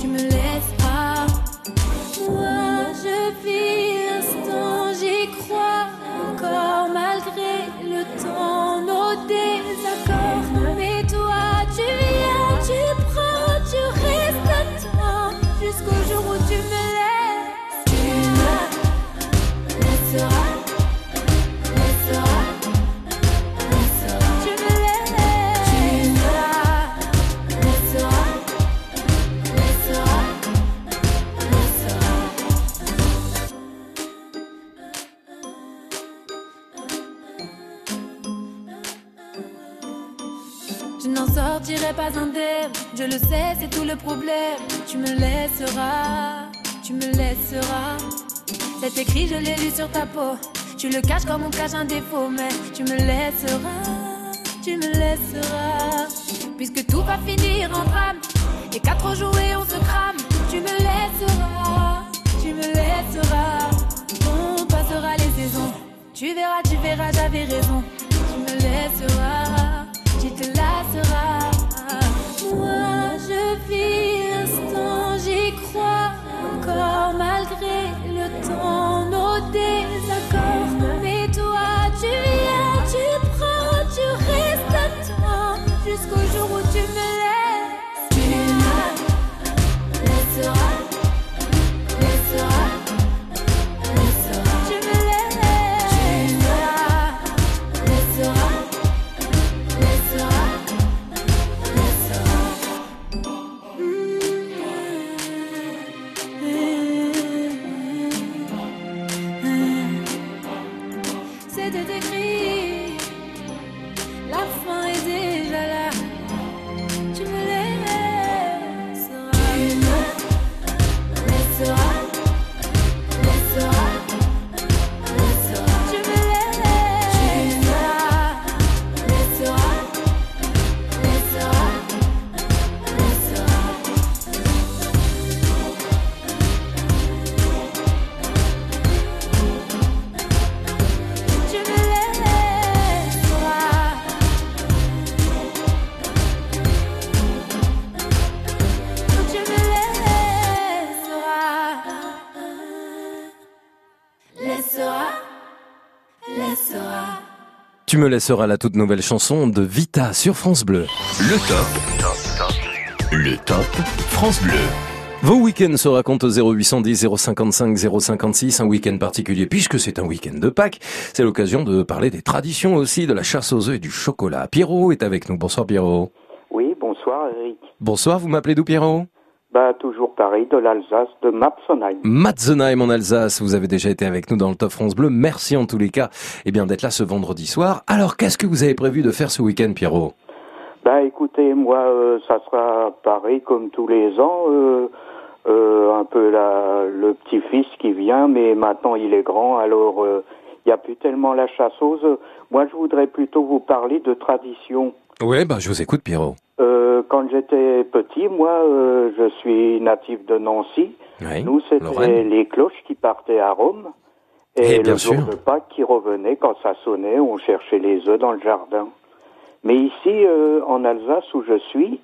tu me laisseras. Moi je vis l'instant, j'y crois encore malgré le temps, nos désaccords. Je n'en sortirai pas indemne, je le sais, c'est tout le problème. Tu me laisseras, tu me laisseras. C'est écrit, je l'ai lu sur ta peau. Tu le caches comme on cache un défaut, mais tu me laisseras, tu me laisseras. Puisque tout va finir en drame, et qu'à trop jouer, on se crame. Tu me laisseras, tu me laisseras. On passera les saisons. Tu verras, tu verras, j'avais raison. Tu me laisseras, te lasseras. Moi, je vis l'instant, j'y crois encore malgré le temps, nos désaccords. Mais toi, tu viens, tu prends, tu restes à toi jusqu'au jour où Tu me laisseras la toute nouvelle chanson de Vita sur France Bleu. Le top. Le top France Bleu. Vos week-ends se racontent au 0810 055 056, un week-end particulier puisque c'est un week-end de Pâques. C'est l'occasion de parler des traditions aussi, de la chasse aux œufs et du chocolat. Pierrot est avec nous. Bonsoir Pierrot. Oui, bonsoir Eric. Bonsoir, vous m'appelez d'où Pierrot? Bah toujours pareil, de l'Alsace, de Mapsenheim. Matzenheim en Alsace, vous avez déjà été avec nous dans le Top France Bleu. Merci en tous les cas eh bien, d'être là ce vendredi soir. Alors, qu'est-ce que vous avez prévu de faire ce week-end, Pierrot? Bah écoutez, moi euh, ça sera pareil comme tous les ans. euh, euh, un peu la, le petit-fils qui vient, mais maintenant il est grand, alors euh, il n'y a plus tellement la chasse aux œufs. Moi je voudrais plutôt vous parler de tradition. Ouais, bah, je vous écoute, Pierrot. Euh, quand j'étais petit, moi, euh, je suis natif de Nancy. Oui, Nous, c'était les cloches qui partaient à Rome. Eh Et bien le jour sûr. de Pâques qui revenait, quand ça sonnait, on cherchait les œufs dans le jardin. Mais ici, euh, en Alsace, où je suis,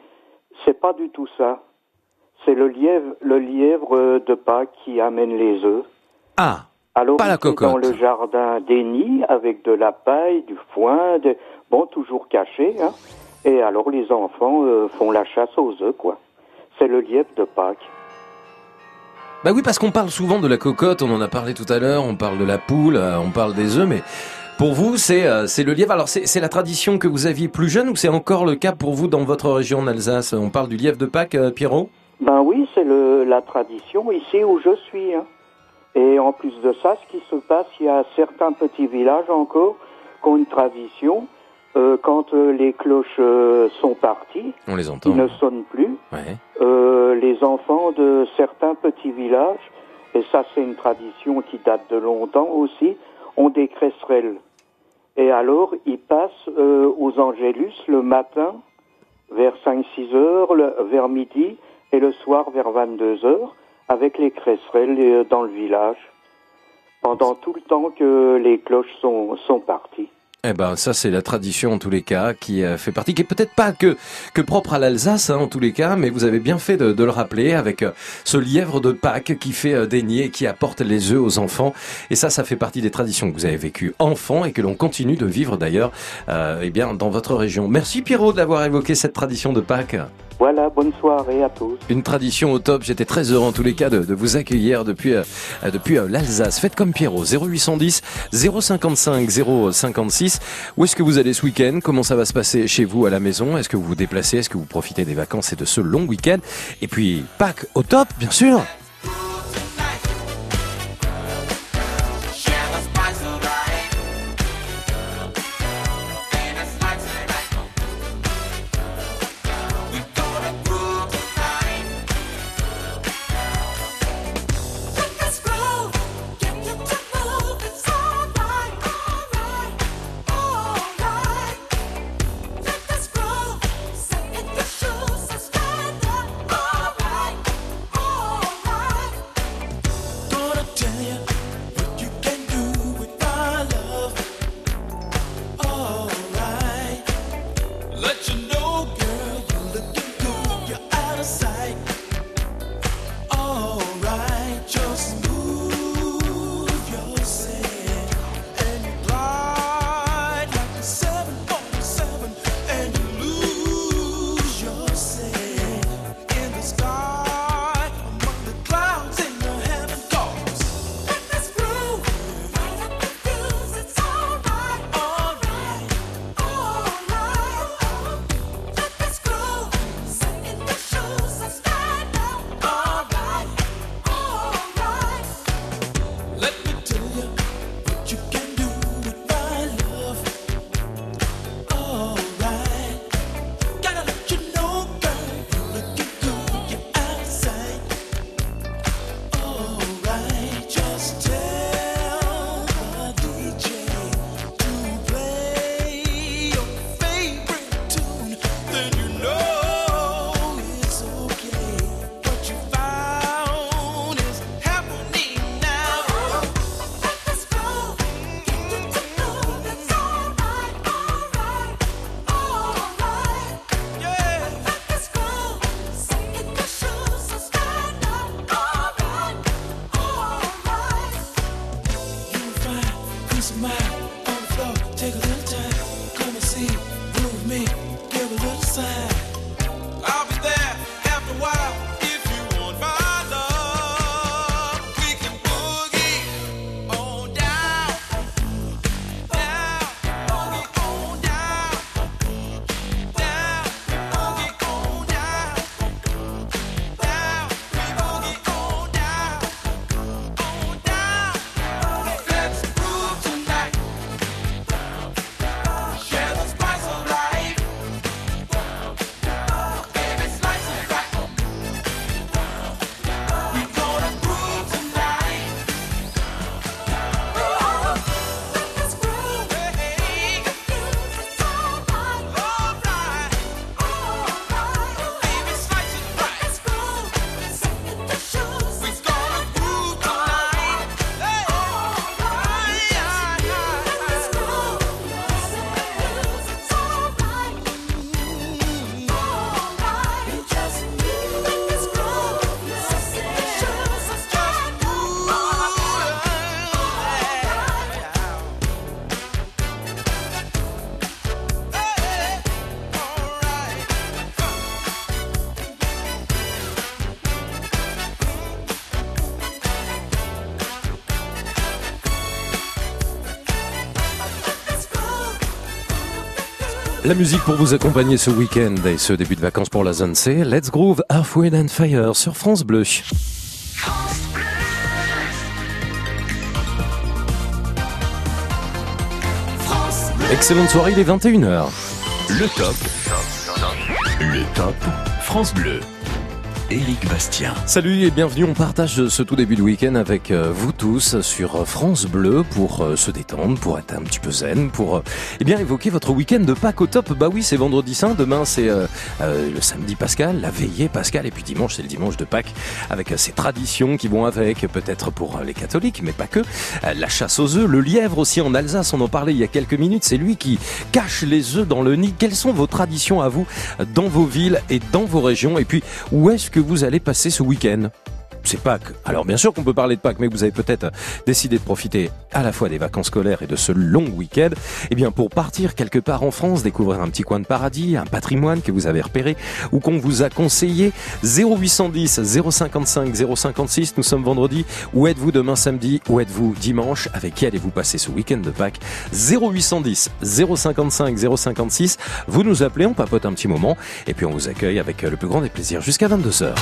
c'est pas du tout ça. C'est le lièvre, le lièvre de Pâques qui amène les œufs. Ah, Alors, pas la c'est dans cocotte. le jardin des nids avec de la paille, du foin, de... bon, toujours caché. Hein. Et alors, les enfants euh, font la chasse aux œufs, quoi. C'est le lièvre de Pâques. Bah oui, parce qu'on parle souvent de la cocotte, on en a parlé tout à l'heure, on parle de la poule, euh, on parle des œufs, mais pour vous, c'est euh, c'est le lièvre. Alors, c'est la tradition que vous aviez plus jeune ou c'est encore le cas pour vous dans votre région en Alsace? On parle du lièvre de Pâques, euh, Pierrot? Ben oui, c'est la tradition ici où je suis. hein. Et en plus de ça, ce qui se passe, il y a certains petits villages encore qui ont une tradition. Euh, quand euh, les cloches euh, sont parties, On les entend. qui ne sonnent plus, Ouais. euh, les enfants de certains petits villages, et ça c'est une tradition qui date de longtemps aussi, ont des cresserelles. Et alors, ils passent euh, aux Angélus le matin, vers 5-6 heures, le- vers midi, et le soir vers 22 heures avec les cresserelles euh, dans le village pendant tout le temps que les cloches sont, sont parties. Eh ben, ça c'est la tradition en tous les cas qui euh, fait partie, qui est peut-être pas que que propre à l'Alsace hein, en tous les cas, mais vous avez bien fait de, de le rappeler avec euh, ce lièvre de Pâques qui fait euh, des et qui apporte les œufs aux enfants. Et ça, ça fait partie des traditions que vous avez vécues enfant et que l'on continue de vivre d'ailleurs, euh, eh bien, dans votre région. Merci Pierrot d'avoir évoqué cette tradition de Pâques. Voilà, bonne soirée à tous. Une tradition au top. J'étais très heureux en tous les cas de, de vous accueillir depuis euh, depuis euh, l'Alsace. Faites comme Pierrot. 0810 055 056. Où est-ce que vous allez ce week-end? Comment ça va se passer chez vous à la maison? Est-ce que vous vous déplacez? Est-ce que vous profitez des vacances? Et de ce long week-end Et puis Pâques au top, bien sûr. La musique pour vous accompagner ce week-end et ce début de vacances pour la zone C. Let's Groove Wind and Fire sur France Bleu. Excellente soirée, il est 21h. Le top. Le top France Bleu. Éric Bastien. Salut et bienvenue, on partage ce tout début de week-end avec euh, vous tous sur France Bleu pour euh, se détendre, pour être un petit peu zen, pour euh, eh bien évoquer votre week-end de Pâques au top. Bah oui, c'est vendredi saint, demain c'est euh, euh, le samedi pascal, la veillée pascal et puis dimanche c'est le dimanche de Pâques avec euh, ces traditions qui vont avec, peut-être pour euh, les catholiques, mais pas que. Euh, La chasse aux œufs, le lièvre aussi en Alsace, on en parlait il y a quelques minutes, c'est lui qui cache les œufs dans le nid. Quelles sont vos traditions à vous euh, dans vos villes et dans vos régions? Et puis, où est-ce que vous allez passer ce week-end c'est Pâques. Alors bien sûr qu'on peut parler de Pâques, mais vous avez peut-être décidé de profiter à la fois des vacances scolaires et de ce long week-end. Eh bien, pour partir quelque part en France, découvrir un petit coin de paradis, un patrimoine que vous avez repéré ou qu'on vous a conseillé, 0810 055 056. Nous sommes vendredi. Où êtes-vous demain samedi? Où êtes-vous dimanche? Avec qui allez-vous passer ce week-end de Pâques? 0810 055 056. Vous nous appelez, on papote un petit moment et puis on vous accueille avec le plus grand des plaisirs jusqu'à 22h.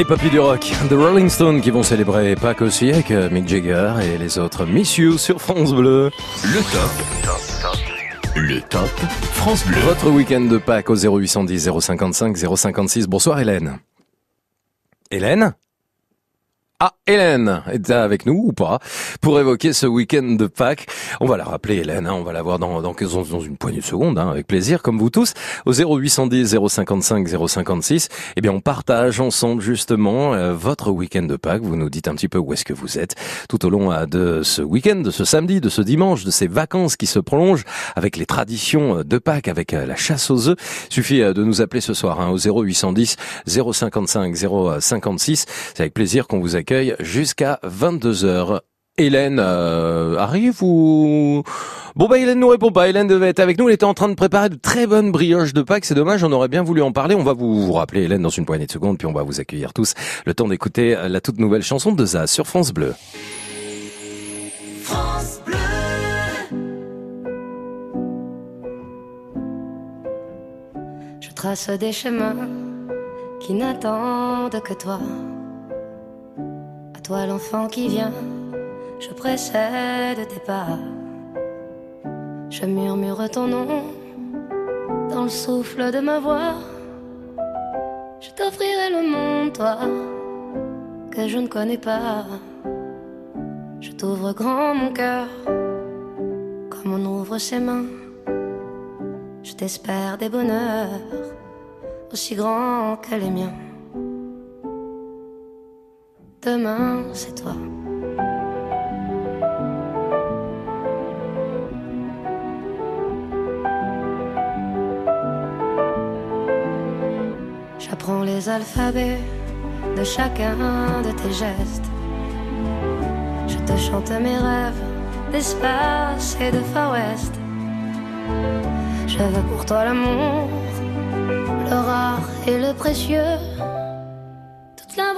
Les papis du rock, The Rolling Stones qui vont célébrer Pâques aussi avec euh, Mick Jagger et les autres Miss You sur France Bleu. Le top. Le top France Bleu. Votre week-end de Pâques au 0810 055 056. Bonsoir Hélène. Hélène? Ah, Hélène est avec nous ou pas pour évoquer ce week-end de Pâques. On va la rappeler, Hélène, hein, on va la voir dans, dans, dans une poignée de secondes, hein, avec plaisir, comme vous tous, au 0810 055 056. Eh bien, on partage ensemble justement euh, votre week-end de Pâques. Vous nous dites un petit peu où est-ce que vous êtes tout au long euh, de ce week-end, de ce samedi, de ce dimanche, de ces vacances qui se prolongent avec les traditions euh, de Pâques, avec la chasse aux œufs. Suffit de nous appeler ce soir hein, au 0810 055 056. C'est avec plaisir qu'on vous accueille jusqu'à 22h. Hélène euh, arrive ou? Bon bah Hélène nous répond pas. Hélène devait être avec nous. Elle était en train de préparer de très bonnes brioches de Pâques. C'est dommage. On aurait bien voulu en parler. On va vous, rappeler Hélène dans une poignée de secondes, puis on va vous accueillir tous. Le temps d'écouter la toute nouvelle chanson de Zaz sur France Bleu. France Bleu. Je trace des chemins qui n'attendent que toi. Toi l'enfant qui vient, je précède tes pas. Je murmure ton nom dans le souffle de ma voix. Je t'offrirai le monde, toi, que je ne connais pas. Je t'ouvre grand mon cœur, comme on ouvre ses mains. Je t'espère des bonheurs aussi grands que les miens. Demain, c'est toi. J'apprends les alphabets de chacun de tes gestes. Je te chante mes rêves d'espace et de Far. Je veux pour toi l'amour, le rare et le précieux,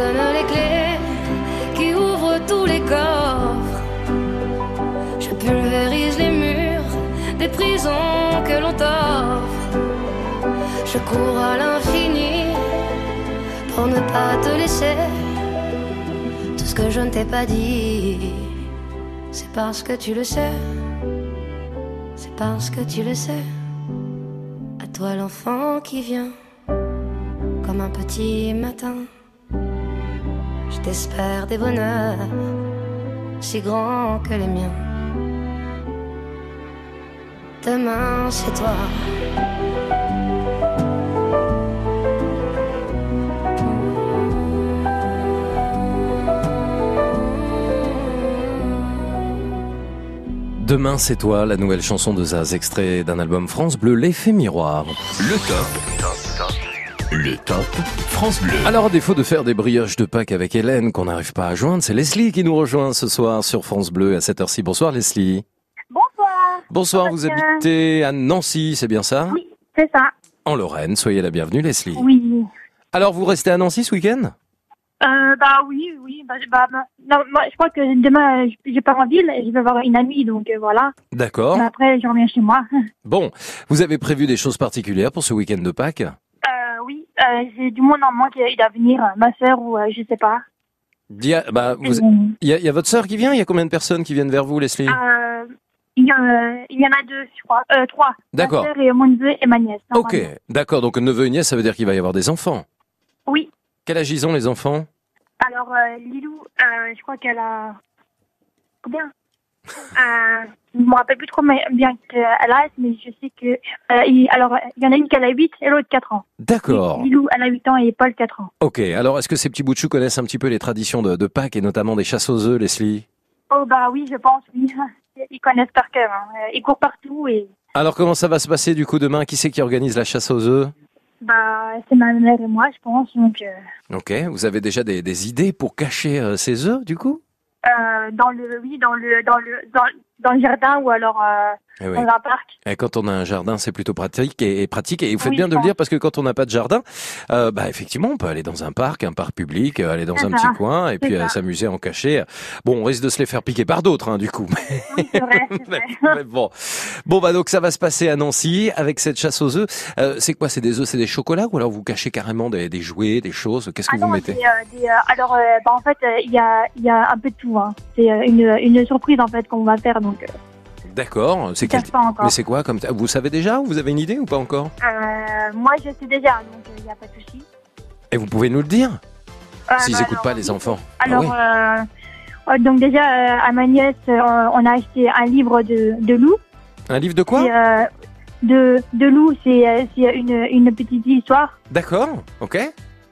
Donne les clés qui ouvrent tous les coffres. Je pulvérise les murs des prisons que l'on t'offre. Je cours à l'infini pour ne pas te laisser. Tout ce que je ne t'ai pas dit, c'est parce que tu le sais. C'est parce que tu le sais. À toi l'enfant qui vient comme un petit matin. T'espère des bonheurs si grands que les miens. Demain, c'est toi. Demain c'est toi, la nouvelle chanson de Zaz, extrait d'un album France Bleu, l'effet miroir. Le top. Le top France Bleu. Alors à défaut de faire des brioches de Pâques avec Hélène qu'on n'arrive pas à joindre, c'est Leslie qui nous rejoint ce soir sur France Bleu à cette heure-ci. Bonsoir Leslie. Bonsoir. Bonsoir, vous habitez à Nancy, c'est bien ça? Oui, c'est ça. En Lorraine, soyez la bienvenue Leslie. Oui. Alors vous restez à Nancy ce week-end? Euh, bah oui, oui. Bah, bah, bah, non, moi, je crois que demain, je, pars en ville et je vais voir une amie, donc euh, voilà. D'accord. Après, je reviens chez moi. Bon, vous avez prévu des choses particulières pour ce week-end de Pâques? J'ai du monde en moi qui doit venir, euh, ma sœur ou euh, je sais pas. Dia- bah, vous-. Il y, a, il y a votre sœur qui vient Il y a combien de personnes qui viennent vers vous Leslie? Euh, il, y en, a- il y en a deux, je crois. Euh, trois. D'accord. Ma sœur et mon neveu et ma nièce. Ok, d'accord, donc neveu et nièce, ça veut dire qu'il va y avoir des enfants. Oui. Quel âge ils ont les enfants? Alors, euh, Lilou, euh, je crois qu'elle a... Combien? Euh, Je me rappelle plus trop bien qu'elle a, mais je sais que... euh, il, alors, il y en a une qui a 8 et l'autre 4 ans. D'accord. Lilou, elle a 8 ans et Paul 4 ans. Ok, alors est-ce que ces petits bouts de chou connaissent un petit peu les traditions de, de Pâques et notamment des chasses aux œufs, Leslie? Oh bah oui, je pense, oui. Ils connaissent par cœur. hein. Euh, Ils courent partout et... Alors comment ça va se passer du coup demain? Qui c'est qui organise la chasse aux œufs? Bah, c'est ma mère et moi, je pense. Donc, euh, Ok, vous avez déjà des, des idées pour cacher euh, ces œufs, du coup? Dans le, oui, dans le, dans le, dans, dans le jardin ou alors euh, Eh oui. dans un parc. Et quand on a un jardin, c'est plutôt pratique et, et pratique. Et vous faites Oui, bien de le dire parce que quand on n'a pas de jardin, euh, bah effectivement, on peut aller dans un parc, un parc public, euh, aller dans un ça, petit coin et puis euh, s'amuser en cachet. Bon, on risque de se les faire piquer par d'autres, hein, du coup. C'est vrai, c'est vrai. Mais bon, bon bah donc ça va se passer à Nancy avec cette chasse aux œufs. Euh, c'est quoi C'est des œufs, c'est des chocolats ou alors vous cachez carrément des, des jouets, des choses? Qu'est-ce que Ah vous non, mettez? euh, des, alors, bah, en fait, il y, a, y a un peu de tout. Hein. C'est une, une surprise en fait qu'on va faire. Donc, D'accord. C'est quel... pas encore. Mais c'est quoi comme Vous savez déjà Vous avez une idée ou pas encore? Euh, moi, je sais déjà, donc il n'y a pas de souci. Et vous pouvez nous le dire Euh, S'ils bah, n'écoutent alors, pas les enfants. Alors, Ah oui. euh, euh, donc déjà, euh, à ma nièce, euh, on a acheté un livre de, de loup. Un livre de quoi? Et, euh, de, de loup, c'est euh, c'est une, une petite histoire D'accord. Ok.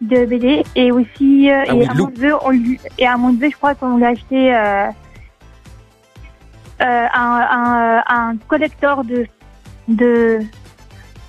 de BD. Et aussi, euh, Ah et, oui, à loup. mon neveu, on lui- et à je crois qu'on lui a acheté euh, euh, un, un, un collector de, de,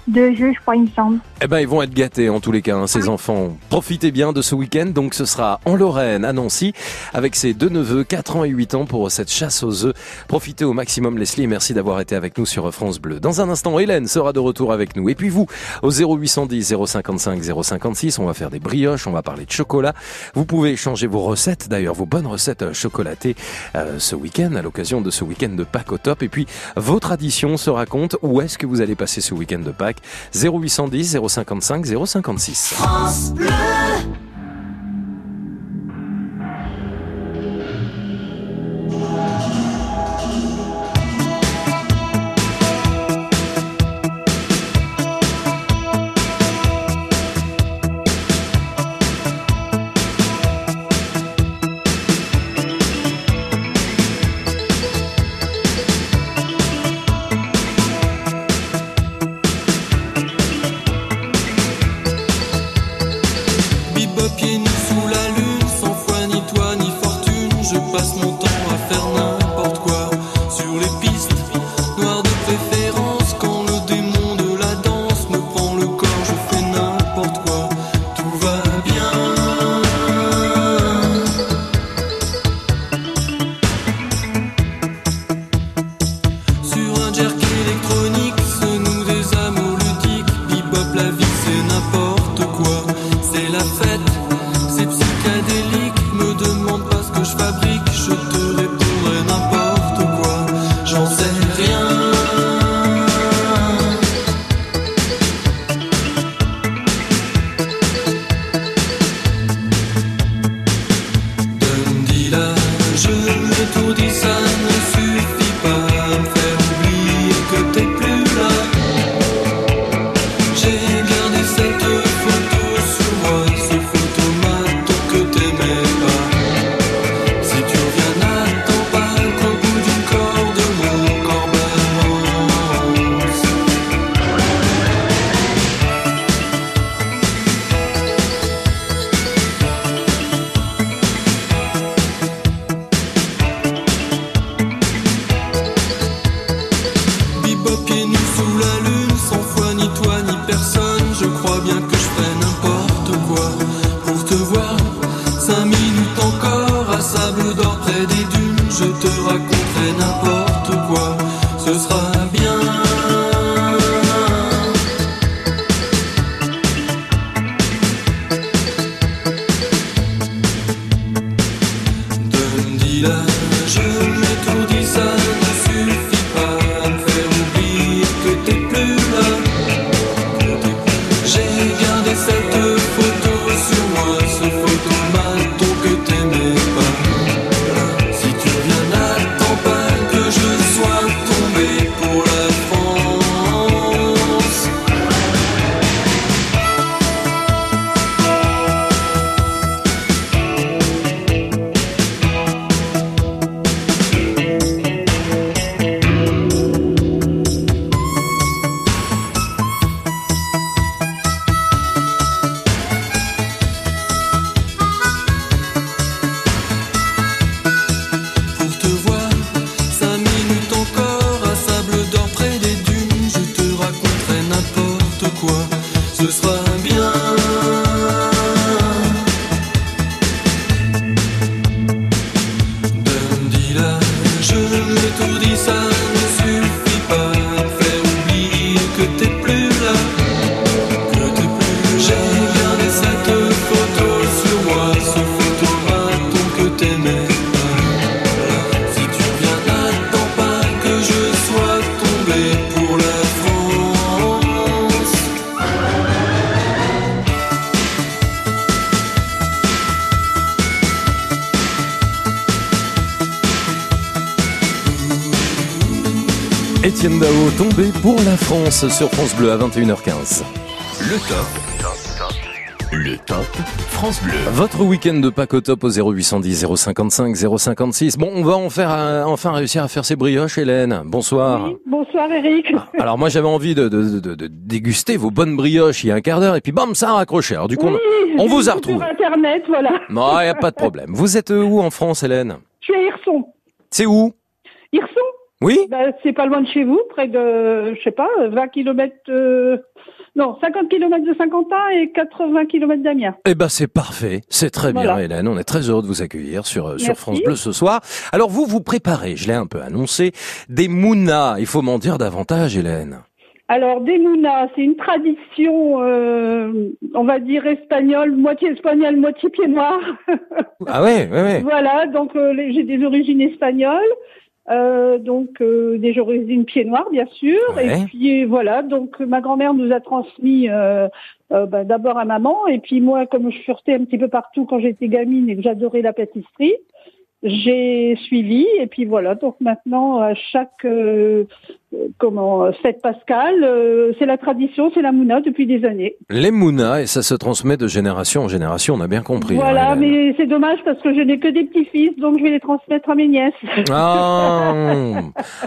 de jeux, je crois, il me semble. Eh ben, ils vont être gâtés en tous les cas, hein, ces enfants. Profitez bien de ce week-end. Donc, ce sera en Lorraine, à Nancy, avec ses deux neveux, 4 ans et 8 ans, pour cette chasse aux œufs. Profitez au maximum, Leslie, et merci d'avoir été avec nous sur France Bleu. Dans un instant, Hélène sera de retour avec nous. Et puis vous, au 0810 055 056, on va faire des brioches, on va parler de chocolat. Vous pouvez échanger vos recettes, d'ailleurs, vos bonnes recettes euh, chocolatées euh, ce week-end, à l'occasion de ce week-end de Pâques au top. Et puis, vos traditions se racontent. Où est-ce que vous allez passer ce week-end de Pâques? 0810 055 056. France Bleu. Bleu à 21h15. Le top. Le top France Bleu. Votre week-end de Pâques au top au 0810 055 056. Bon, on va en faire un- enfin réussir à faire ses brioches, Hélène. Bonsoir. Bonsoir Eric. Alors moi j'avais envie de, de- de- de déguster vos bonnes brioches il y a un quart d'heure et puis bam ça a raccroché. Alors du coup on- Oui, on vous a retrouvé. Sur Internet, voilà. Non, il y a pas de problème. Vous êtes où en France, Hélène? Je suis à Hirson. C'est où? Oui ben, C'est pas loin de chez vous, près de, je sais pas, 20 km... Non, 50 km de Saint-Quentin et 80 km d'Amiens. Eh ben c'est parfait, c'est très bien. Hélène, on est très heureux de vous accueillir sur, euh, sur. France Bleu ce soir. Alors vous, vous préparez, je l'ai un peu annoncé, des mounas, il faut m'en dire davantage Hélène. Alors, des mounas, c'est une tradition, euh, on va dire espagnole, moitié espagnole, moitié pied noir. Ah ouais, ouais, ouais. Voilà, donc euh, j'ai des origines espagnoles, euh, donc euh, des origines pied noir bien sûr, Ouais. et puis voilà, donc ma grand-mère nous a transmis euh, euh, bah, d'abord à maman, et puis moi comme je furetais un petit peu partout quand j'étais gamine et que j'adorais la pâtisserie, j'ai suivi, et puis voilà, donc maintenant à chaque euh, euh, comment fête pascale, euh, c'est la tradition, c'est la mouna depuis des années. Les mounas, et ça se transmet de génération en génération, on a bien compris. hein, Voilà, mais c'est dommage parce que je n'ai que des petits-fils, donc je vais les transmettre à mes nièces. Ah.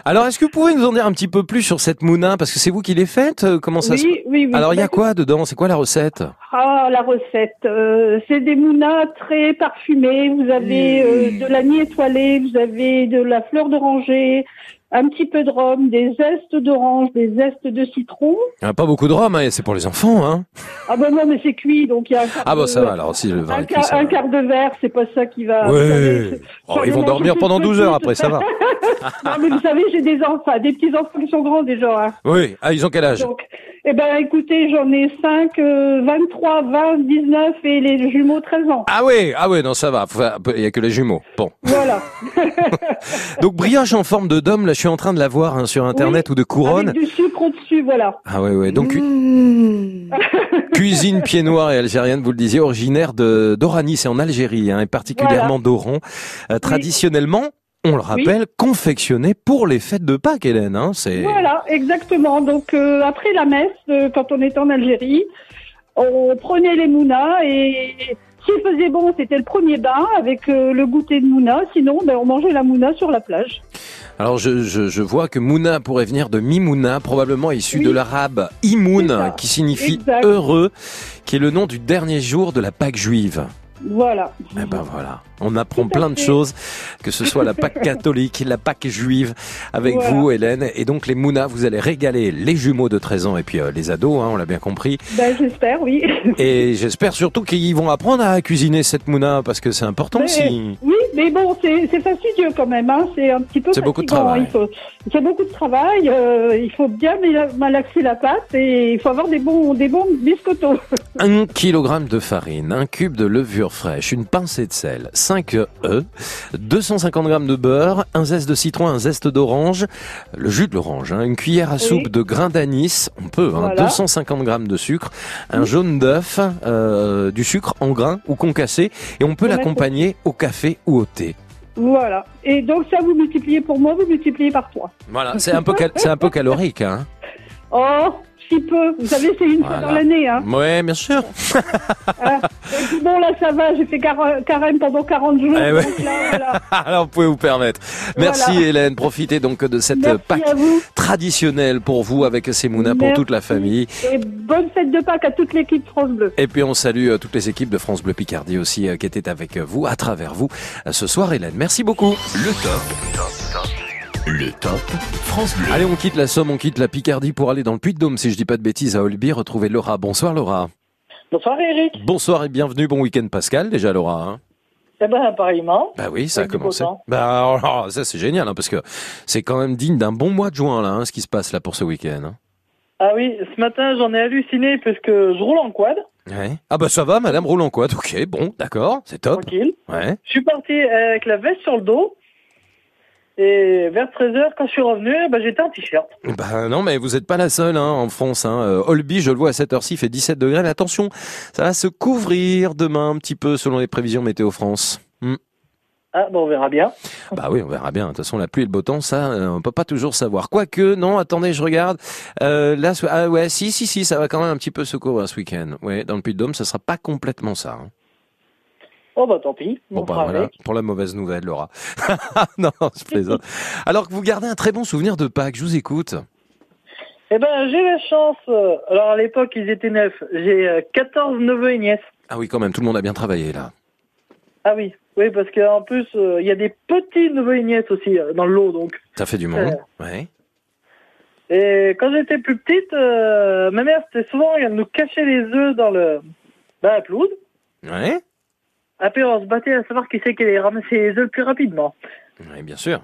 Alors, est-ce que vous pouvez nous en dire un petit peu plus sur cette mouna? Parce que c'est vous qui les faites euh, Comment ça Oui, se oui, oui. Alors, il y a quoi dedans? C'est quoi la recette? Ah, la recette. Euh, c'est des mounas très parfumés. Vous avez euh, de l'anis étoilé, vous avez de la fleur d'oranger, un petit peu de rhum, des zestes d'orange, des zestes de citron. Il n'y a pas beaucoup de rhum, hein, c'est pour les enfants. Hein Ah ben non, mais c'est cuit, donc il y a un quart ah bah de- ça va, alors si le vin un, est cuit, quart, ça un quart de verre, c'est pas ça qui va. Ouais. savez, Oh, ils vont dormir pendant 12 heures après, ça va. non, mais vous savez, j'ai des enfants, des petits enfants qui sont grands déjà. hein. Oui, ah, ils ont quel âge? Donc, eh ben, écoutez, j'en ai 5, 23, 20, 19 et les jumeaux 13 ans. Ah oui, ah oui, non, ça va. Il y a que les jumeaux. Bon. Voilà. Donc brioche en forme de dôme, là, je suis en train de la voir hein, sur internet ou de couronne. Avec du sucre au-dessus, voilà. Ah ouais, ouais. Donc cuisine pied noir et algérienne, vous le disiez, originaire de d'Oranis, c'est en Algérie, hein, et particulièrement d'Oran. Euh, traditionnellement, on le rappelle, confectionné pour les fêtes de Pâques, Hélène. Hein, c'est. Voilà, exactement. Donc, euh, après la messe, euh, quand on était en Algérie, on prenait les mounas et s'il faisait bon, c'était le premier bain avec euh, le goûter de mouna. Sinon, ben, on mangeait la mouna sur la plage. Alors je, je, je vois que Mouna pourrait venir de Mimouna, probablement issu de l'arabe Imoun, qui signifie Exact. heureux, qui est le nom du dernier jour de la Pâque juive. Voilà. Eh ben voilà, on apprend plein de choses, que ce soit la Pâque catholique, la Pâque juive, avec Voilà. vous Hélène. Et donc les Mouna, vous allez régaler les jumeaux de 13 ans et puis euh, les ados, hein, on l'a bien compris. Ben, j'espère, oui. Et j'espère surtout qu'ils vont apprendre à cuisiner cette Mouna, parce que c'est important Mais, aussi. Oui, mais bon, c'est fastidieux quand même. Hein. C'est un petit peu C'est beaucoup de fatigant. travail. Il faut, c'est beaucoup de travail. euh, il faut bien malaxer la pâte et il faut avoir des bons, des bons biscottos. Un kilogramme de farine, un cube de levure fraîche, une pincée de sel, 5 œufs, 250 grammes de beurre, un zeste de citron, un zeste d'orange, le jus de l'orange, hein, une cuillère à Oui. soupe de grains d'anis, on peut, hein, Voilà. 250 grammes de sucre, un jaune d'œuf, euh, du sucre en grains ou concassé, et on peut l'accompagner au café ou au Voilà. Et donc ça, vous multipliez pour moi, vous multipliez par trois. Voilà, c'est un peu, cal- c'est un peu calorique, hein. Oh, si peu. Vous savez, c'est une fois dans l'année. Hein. Ouais, bien sûr. Puis bon, là, ça va. J'ai fait car- carême pendant 40 jours. Eh ouais. donc là, voilà. Alors, vous pouvez vous permettre. Merci Voilà. Hélène. Profitez donc de cette Merci Pâques traditionnelle pour vous avec ces Mouna pour toute la famille. Et bonne fête de Pâques à toute l'équipe France Bleu. Et puis on salue euh, toutes les équipes de France Bleu Picardie aussi euh, qui étaient avec vous, à travers vous, euh, ce soir Hélène. Merci beaucoup. Le top. Le top France Bleu. Allez, on quitte la Somme, on quitte la Picardie pour aller dans le Puy-de-Dôme, si je dis pas de bêtises, à Olby, retrouver Laura. Bonsoir Laura. Bonsoir Eric. Bonsoir et bienvenue, bon week-end Pascal déjà Laura. hein. Eh ben, pareillement. Bah oui, ça a commencé. Bah alors, ça c'est génial hein, parce que c'est quand même digne d'un bon mois de juin là, hein, ce qui se passe là pour ce week-end. hein. Ah oui, ce matin j'en ai halluciné parce que je roule en quad. Ouais. Ah bah ça va, Madame roule en quad. Ok, bon, d'accord, c'est top. Tranquille. Ouais. Je suis parti avec la veste sur le dos. Et vers 13h, quand je suis revenu, ben, j'étais en t-shirt. Bah non, mais vous n'êtes pas la seule hein, en France. Hein. Euh, Olby, je le vois à cette heure-ci, fait 17 degrés. Mais attention, ça va se couvrir demain un petit peu selon les prévisions météo France. Hmm. Ah, bon, on verra bien. Bah oui, on verra bien. De toute façon, la pluie et le beau temps, ça, euh, on peut pas toujours savoir. Quoique, non, attendez, je regarde. Euh, là, ah ouais, si, si, si, ça va quand même un petit peu secourir ce week-end. Ouais, dans le Puy-de-Dôme, ça sera pas complètement ça. hein. Oh, bah tant pis. Bon, on bah voilà, avec. pour la mauvaise nouvelle, Laura. non, je plaisante. Alors que vous gardez un très bon souvenir de Pâques, je vous écoute. Eh ben, j'ai la chance. euh, Alors, à l'époque, ils étaient neuf. J'ai euh, 14 neveux et nièces. Ah oui, quand même, tout le monde a bien travaillé là. Ah oui, oui, parce qu'en plus, euh, il y a des petits neveux et nièces aussi euh, dans le lot, donc. Ça fait du monde. Ouais. Et quand j'étais plus petite, euh, ma mère, c'était souvent, elle nous cachait les œufs dans le, dans la pelouse. Ouais. Après, on se battait à savoir qui c'est qui allait ramasser les œufs le plus rapidement. Oui, bien sûr.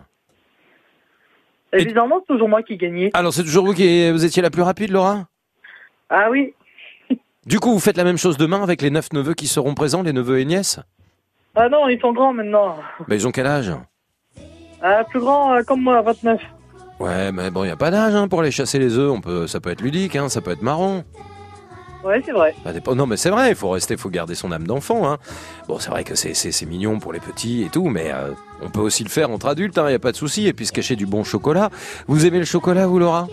Et bizarrement, c'est toujours moi qui gagnais. Alors, c'est toujours vous qui vous étiez la plus rapide, Laura? Ah oui. Du coup, vous faites la même chose demain avec les neuf neveux qui seront présents, les neveux et nièces? Ah non, ils sont grands maintenant. Bah, ils ont quel âge? Ah, plus grands euh, comme moi, 29. Ouais, mais bon, il n'y a pas d'âge hein, pour aller chasser les œufs. On peut, ça peut être ludique, hein, ça peut être marrant. Ouais, c'est vrai. Ça dépend- Non, mais c'est vrai, il faut rester, faut garder son âme d'enfant. Hein. Bon, c'est vrai que c'est, mignon pour les petits et tout, mais euh, on peut aussi le faire entre adultes, il n'y a pas de souci. Et puis se cacher du bon chocolat. Vous aimez le chocolat, vous, Laura?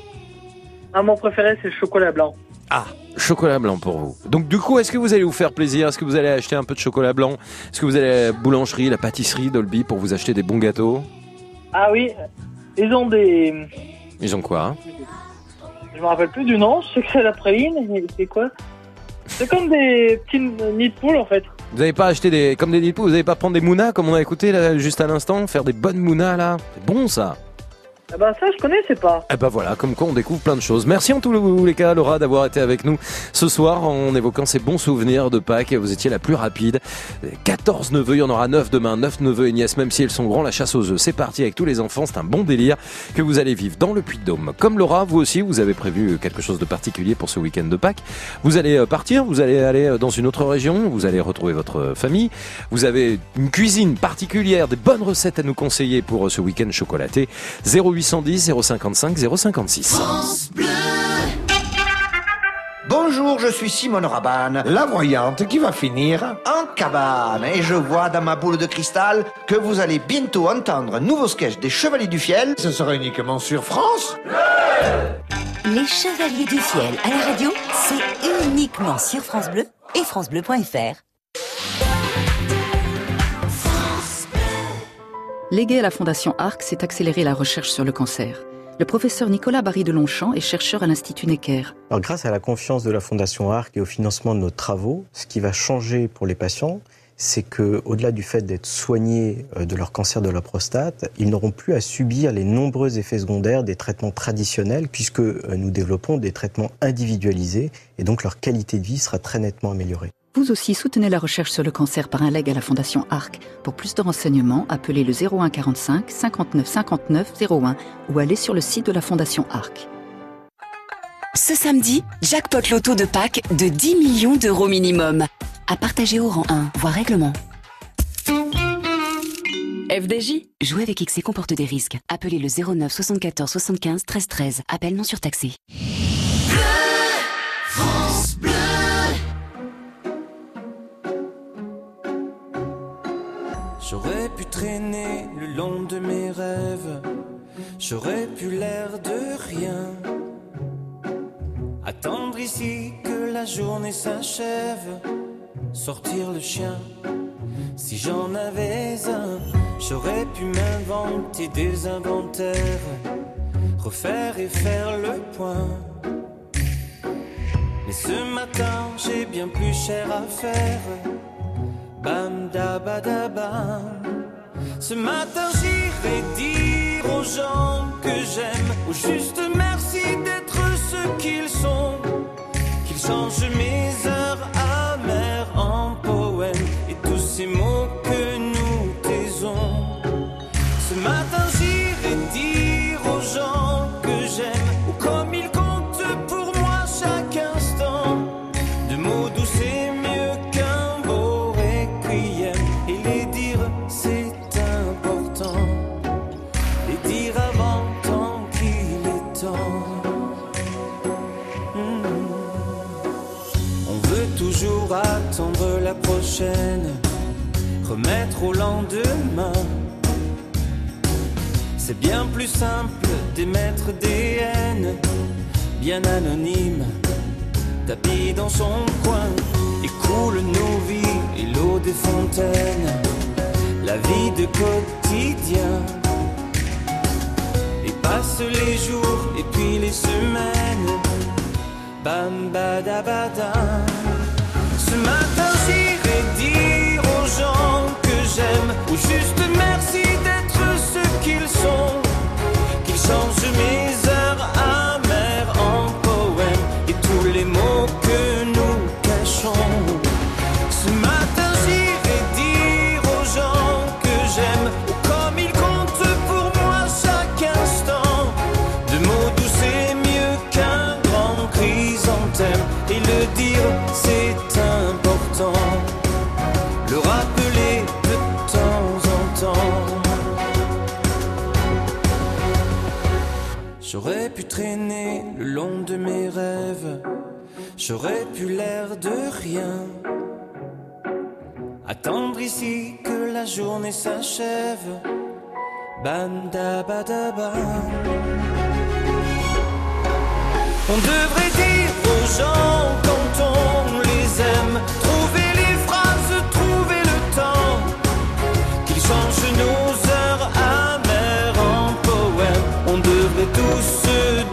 Ah, mon préféré, c'est le chocolat blanc. Ah, chocolat blanc pour vous. Donc du coup, est-ce que vous allez vous faire plaisir? Est-ce que vous allez acheter un peu de chocolat blanc? Est-ce que vous allez à la boulangerie, la pâtisserie, Dolby pour vous acheter des bons gâteaux? Ah oui, ils ont des... Ils ont quoi hein? Je me rappelle plus du nom, je sais que c'est la praline, mais c'est quoi C'est comme des petits nids de poule, en fait. Vous n'avez pas acheté des comme des nids de poules, Vous n'allez pas prendre des mounas comme on a écouté juste à l'instant Faire des bonnes mounas là C'est bon ça Ah bah ça, je connaissais pas. Eh ben voilà, comme quoi on découvre plein de choses. Merci en tous les cas, Laura, d'avoir été avec nous ce soir en évoquant ces bons souvenirs de Pâques. Vous étiez la plus rapide. 14 neveux, il y en aura 9 demain, 9 neveux et nièces, même si elles sont grands, la chasse aux œufs. C'est parti avec tous les enfants, c'est un bon délire que vous allez vivre dans le Puy-de-Dôme. Comme Laura, vous aussi, vous avez prévu quelque chose de particulier pour ce week-end de Pâques. Vous allez euh, partir, vous allez aller euh, dans une autre région, vous allez retrouver votre famille. Vous avez une cuisine particulière, des bonnes recettes à nous conseiller pour euh, ce week-end chocolaté. 0810 055 056. Bonjour, je suis Simone Rabanne, la voyante qui va finir en cabane. Et je vois dans ma boule de cristal que vous allez bientôt entendre un nouveau sketch des Chevaliers du Fiel. Ce sera uniquement sur France. Les Chevaliers du Fiel à la radio, c'est uniquement sur France Bleu et francebleu.fr. Légué à la Fondation ARC, c'est accélérer la recherche sur le cancer. Le professeur Nicolas Barry de Longchamp est chercheur à l'Institut Necker. Grâce à la confiance de la Fondation ARC et au financement de nos travaux, ce qui va changer pour les patients, c'est que, au-delà du fait d'être soignés euh, de leur cancer de la prostate, ils n'auront plus à subir les nombreux effets secondaires des traitements traditionnels, puisque euh, nous développons des traitements individualisés, et donc leur qualité de vie sera très nettement améliorée. Vous aussi soutenez la recherche sur le cancer par un leg à la Fondation ARC. Pour plus de renseignements, appelez le 01 45 59 59 01 ou allez sur le site de la Fondation ARC. Ce samedi, jackpot loto de Pâques de 10 millions d'euros minimum. À partager au rang 1, voire règlement. FDJ. Jouer avec XC comporte des risques. Appelez le 09 74 75 13 13. Appel non surtaxé. Traîner le long de mes rêves, j'aurais pu l'air de rien. Attendre ici que la journée s'achève, sortir le chien. Si j'en avais un, j'aurais pu m'inventer des inventaires, refaire et faire le point. Mais ce matin, j'ai bien plus cher à faire. Bam da. Ce matin j'irai dire aux gens que j'aime, au juste merci d'être ce qu'ils sont, qu'ils changent mes heures amères au lendemain. C'est bien plus simple d'émettre des haines, bien anonymes, tapis dans son coin, et coule nos vies et l'eau des fontaines, la vie de quotidien. Et passent les jours et puis les semaines, bam badabada. Ce matin j'irai dire aux gens j'aime, ou juste merci d'être ce qu'ils sont, qu'ils changent mes heures pu traîner le long de mes rêves, j'aurais pu l'air de rien. Attendre ici que la journée s'achève. Bam da ba da ba. On devrait dire aux gens quand on les aime, tous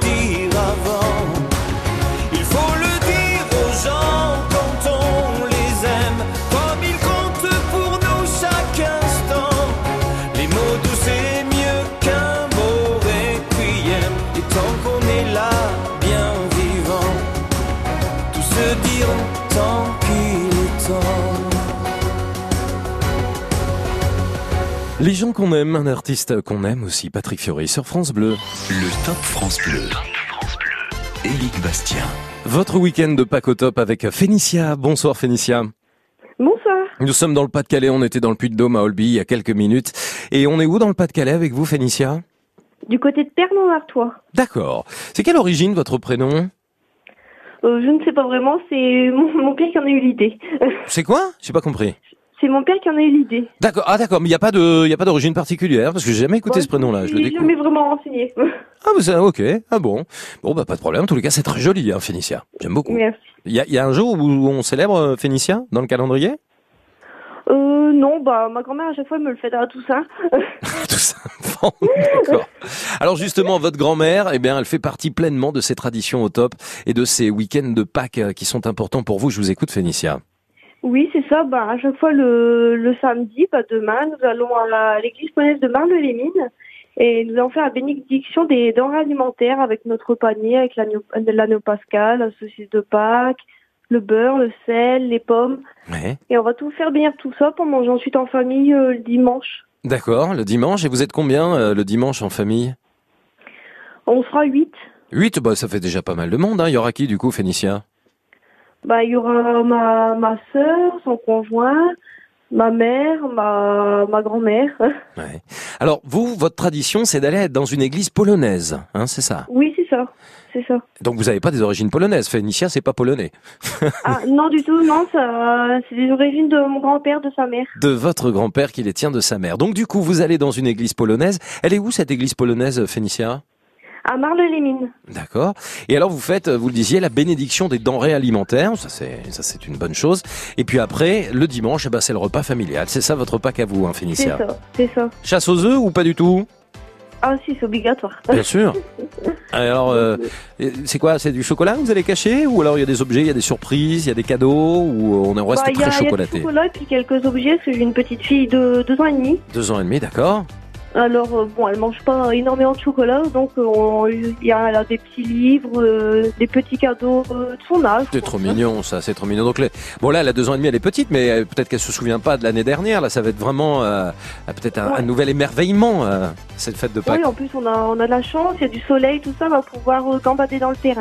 Les gens qu'on aime, un artiste qu'on aime aussi, Patrick Fiori sur France Bleu. Le Top France Bleu. Éric Bastien. Votre week-end de Pâques au top avec Fénicia. Bonsoir Fénicia. Bonsoir. Nous sommes dans le Pas-de-Calais, on était dans le Puy-de-Dôme à Olby il y a quelques minutes. Et on est où dans le Pas-de-Calais avec vous Fénicia? Du côté de Pernon-Artois. D'accord. C'est quelle origine votre prénom? Euh, je ne sais pas vraiment, c'est mon, mon père qui en a eu l'idée. C'est quoi? J'ai pas compris. C'est mon père qui en a eu l'idée. D'accord. Ah d'accord, mais il n'y a pas de, il y a pas d'origine particulière parce que j'ai jamais écouté ce prénom-là. Je est découvre. jamais vraiment renseigné. Ah mais c'est ok. Ah bon. Bon bah pas de problème. En tous les cas, c'est très joli, hein, Fénicia. J'aime beaucoup. Merci. Il y a, il y a un jour où on célèbre euh, Fénicia dans le calendrier? Euh, non, bah, ma grand-mère, à chaque fois, elle me le fait à Toussaint. D'accord. Alors justement, votre grand-mère, eh bien, elle fait partie pleinement de ces traditions au top et de ces week-ends de Pâques euh, qui sont importants pour vous. Je vous écoute, Fénicia. Oui, c'est ça. Bah, à chaque fois, le, le samedi, bah, demain, nous allons à l'église ponaise de Marle-les-Mines et nous allons faire la bénédiction des denrées alimentaires avec notre panier, avec l'agneau l'agneau pascal, la saucisse de Pâques, le beurre, le sel, les pommes. Ouais. Et on va tout faire bénir tout ça pour manger ensuite en famille euh, le dimanche. D'accord. Le dimanche. Et vous êtes combien euh, le dimanche en famille? On sera huit. Huit. Bah ça fait déjà pas mal de monde. Hein. Il y aura qui du coup, Fénicia? Bah, il y aura ma, ma soeur, son conjoint, ma mère, ma, ma grand-mère. Alors vous, votre tradition, c'est d'aller dans une église polonaise, hein, c'est ça? Oui, c'est ça. C'est ça. Donc vous n'avez pas des origines polonaises. Fénicia, c'est pas polonais. Ah, non, du tout, non, ça, c'est des origines de mon grand-père, de sa mère. de votre grand-père qui les tient de sa mère. Donc du coup, vous allez dans une église polonaise. Elle est où cette église polonaise, Fénicia À Marle-les-Mines. D'accord. Et alors vous faites, vous le disiez, la bénédiction des denrées alimentaires. Ça c'est, ça c'est une bonne chose. Et puis après, le dimanche, eh ben, c'est le repas familial. C'est ça votre Pâques à vous, hein, C'est ça, c'est ça. Chasse aux œufs ou pas du tout? Ah, si, c'est obligatoire. Bien sûr. Alors, euh, c'est quoi? C'est du chocolat que vous allez cacher? Ou alors il y a des objets, il y a des surprises, il y a des cadeaux Ou on reste Bah, y a- très il y a du chocolaté? chocolat et puis quelques objets, parce que j'ai une petite fille de deux ans et demi. Deux ans et demi, d'accord Alors, euh, bon, elle mange pas énormément de chocolat, donc euh, il y a a des petits livres, euh, des petits cadeaux euh, de son âge. C'est trop mignon, ça, c'est trop mignon. Donc, les- bon là, elle a deux ans et demi, elle est petite, mais euh, peut-être qu'elle se souvient pas de l'année dernière. Là, ça va être vraiment peut-être un, un nouvel émerveillement, cette fête de Pâques. Oui, en plus, on a, on a de la chance, il y a du soleil, tout ça, on va pouvoir gambader dans le terrain.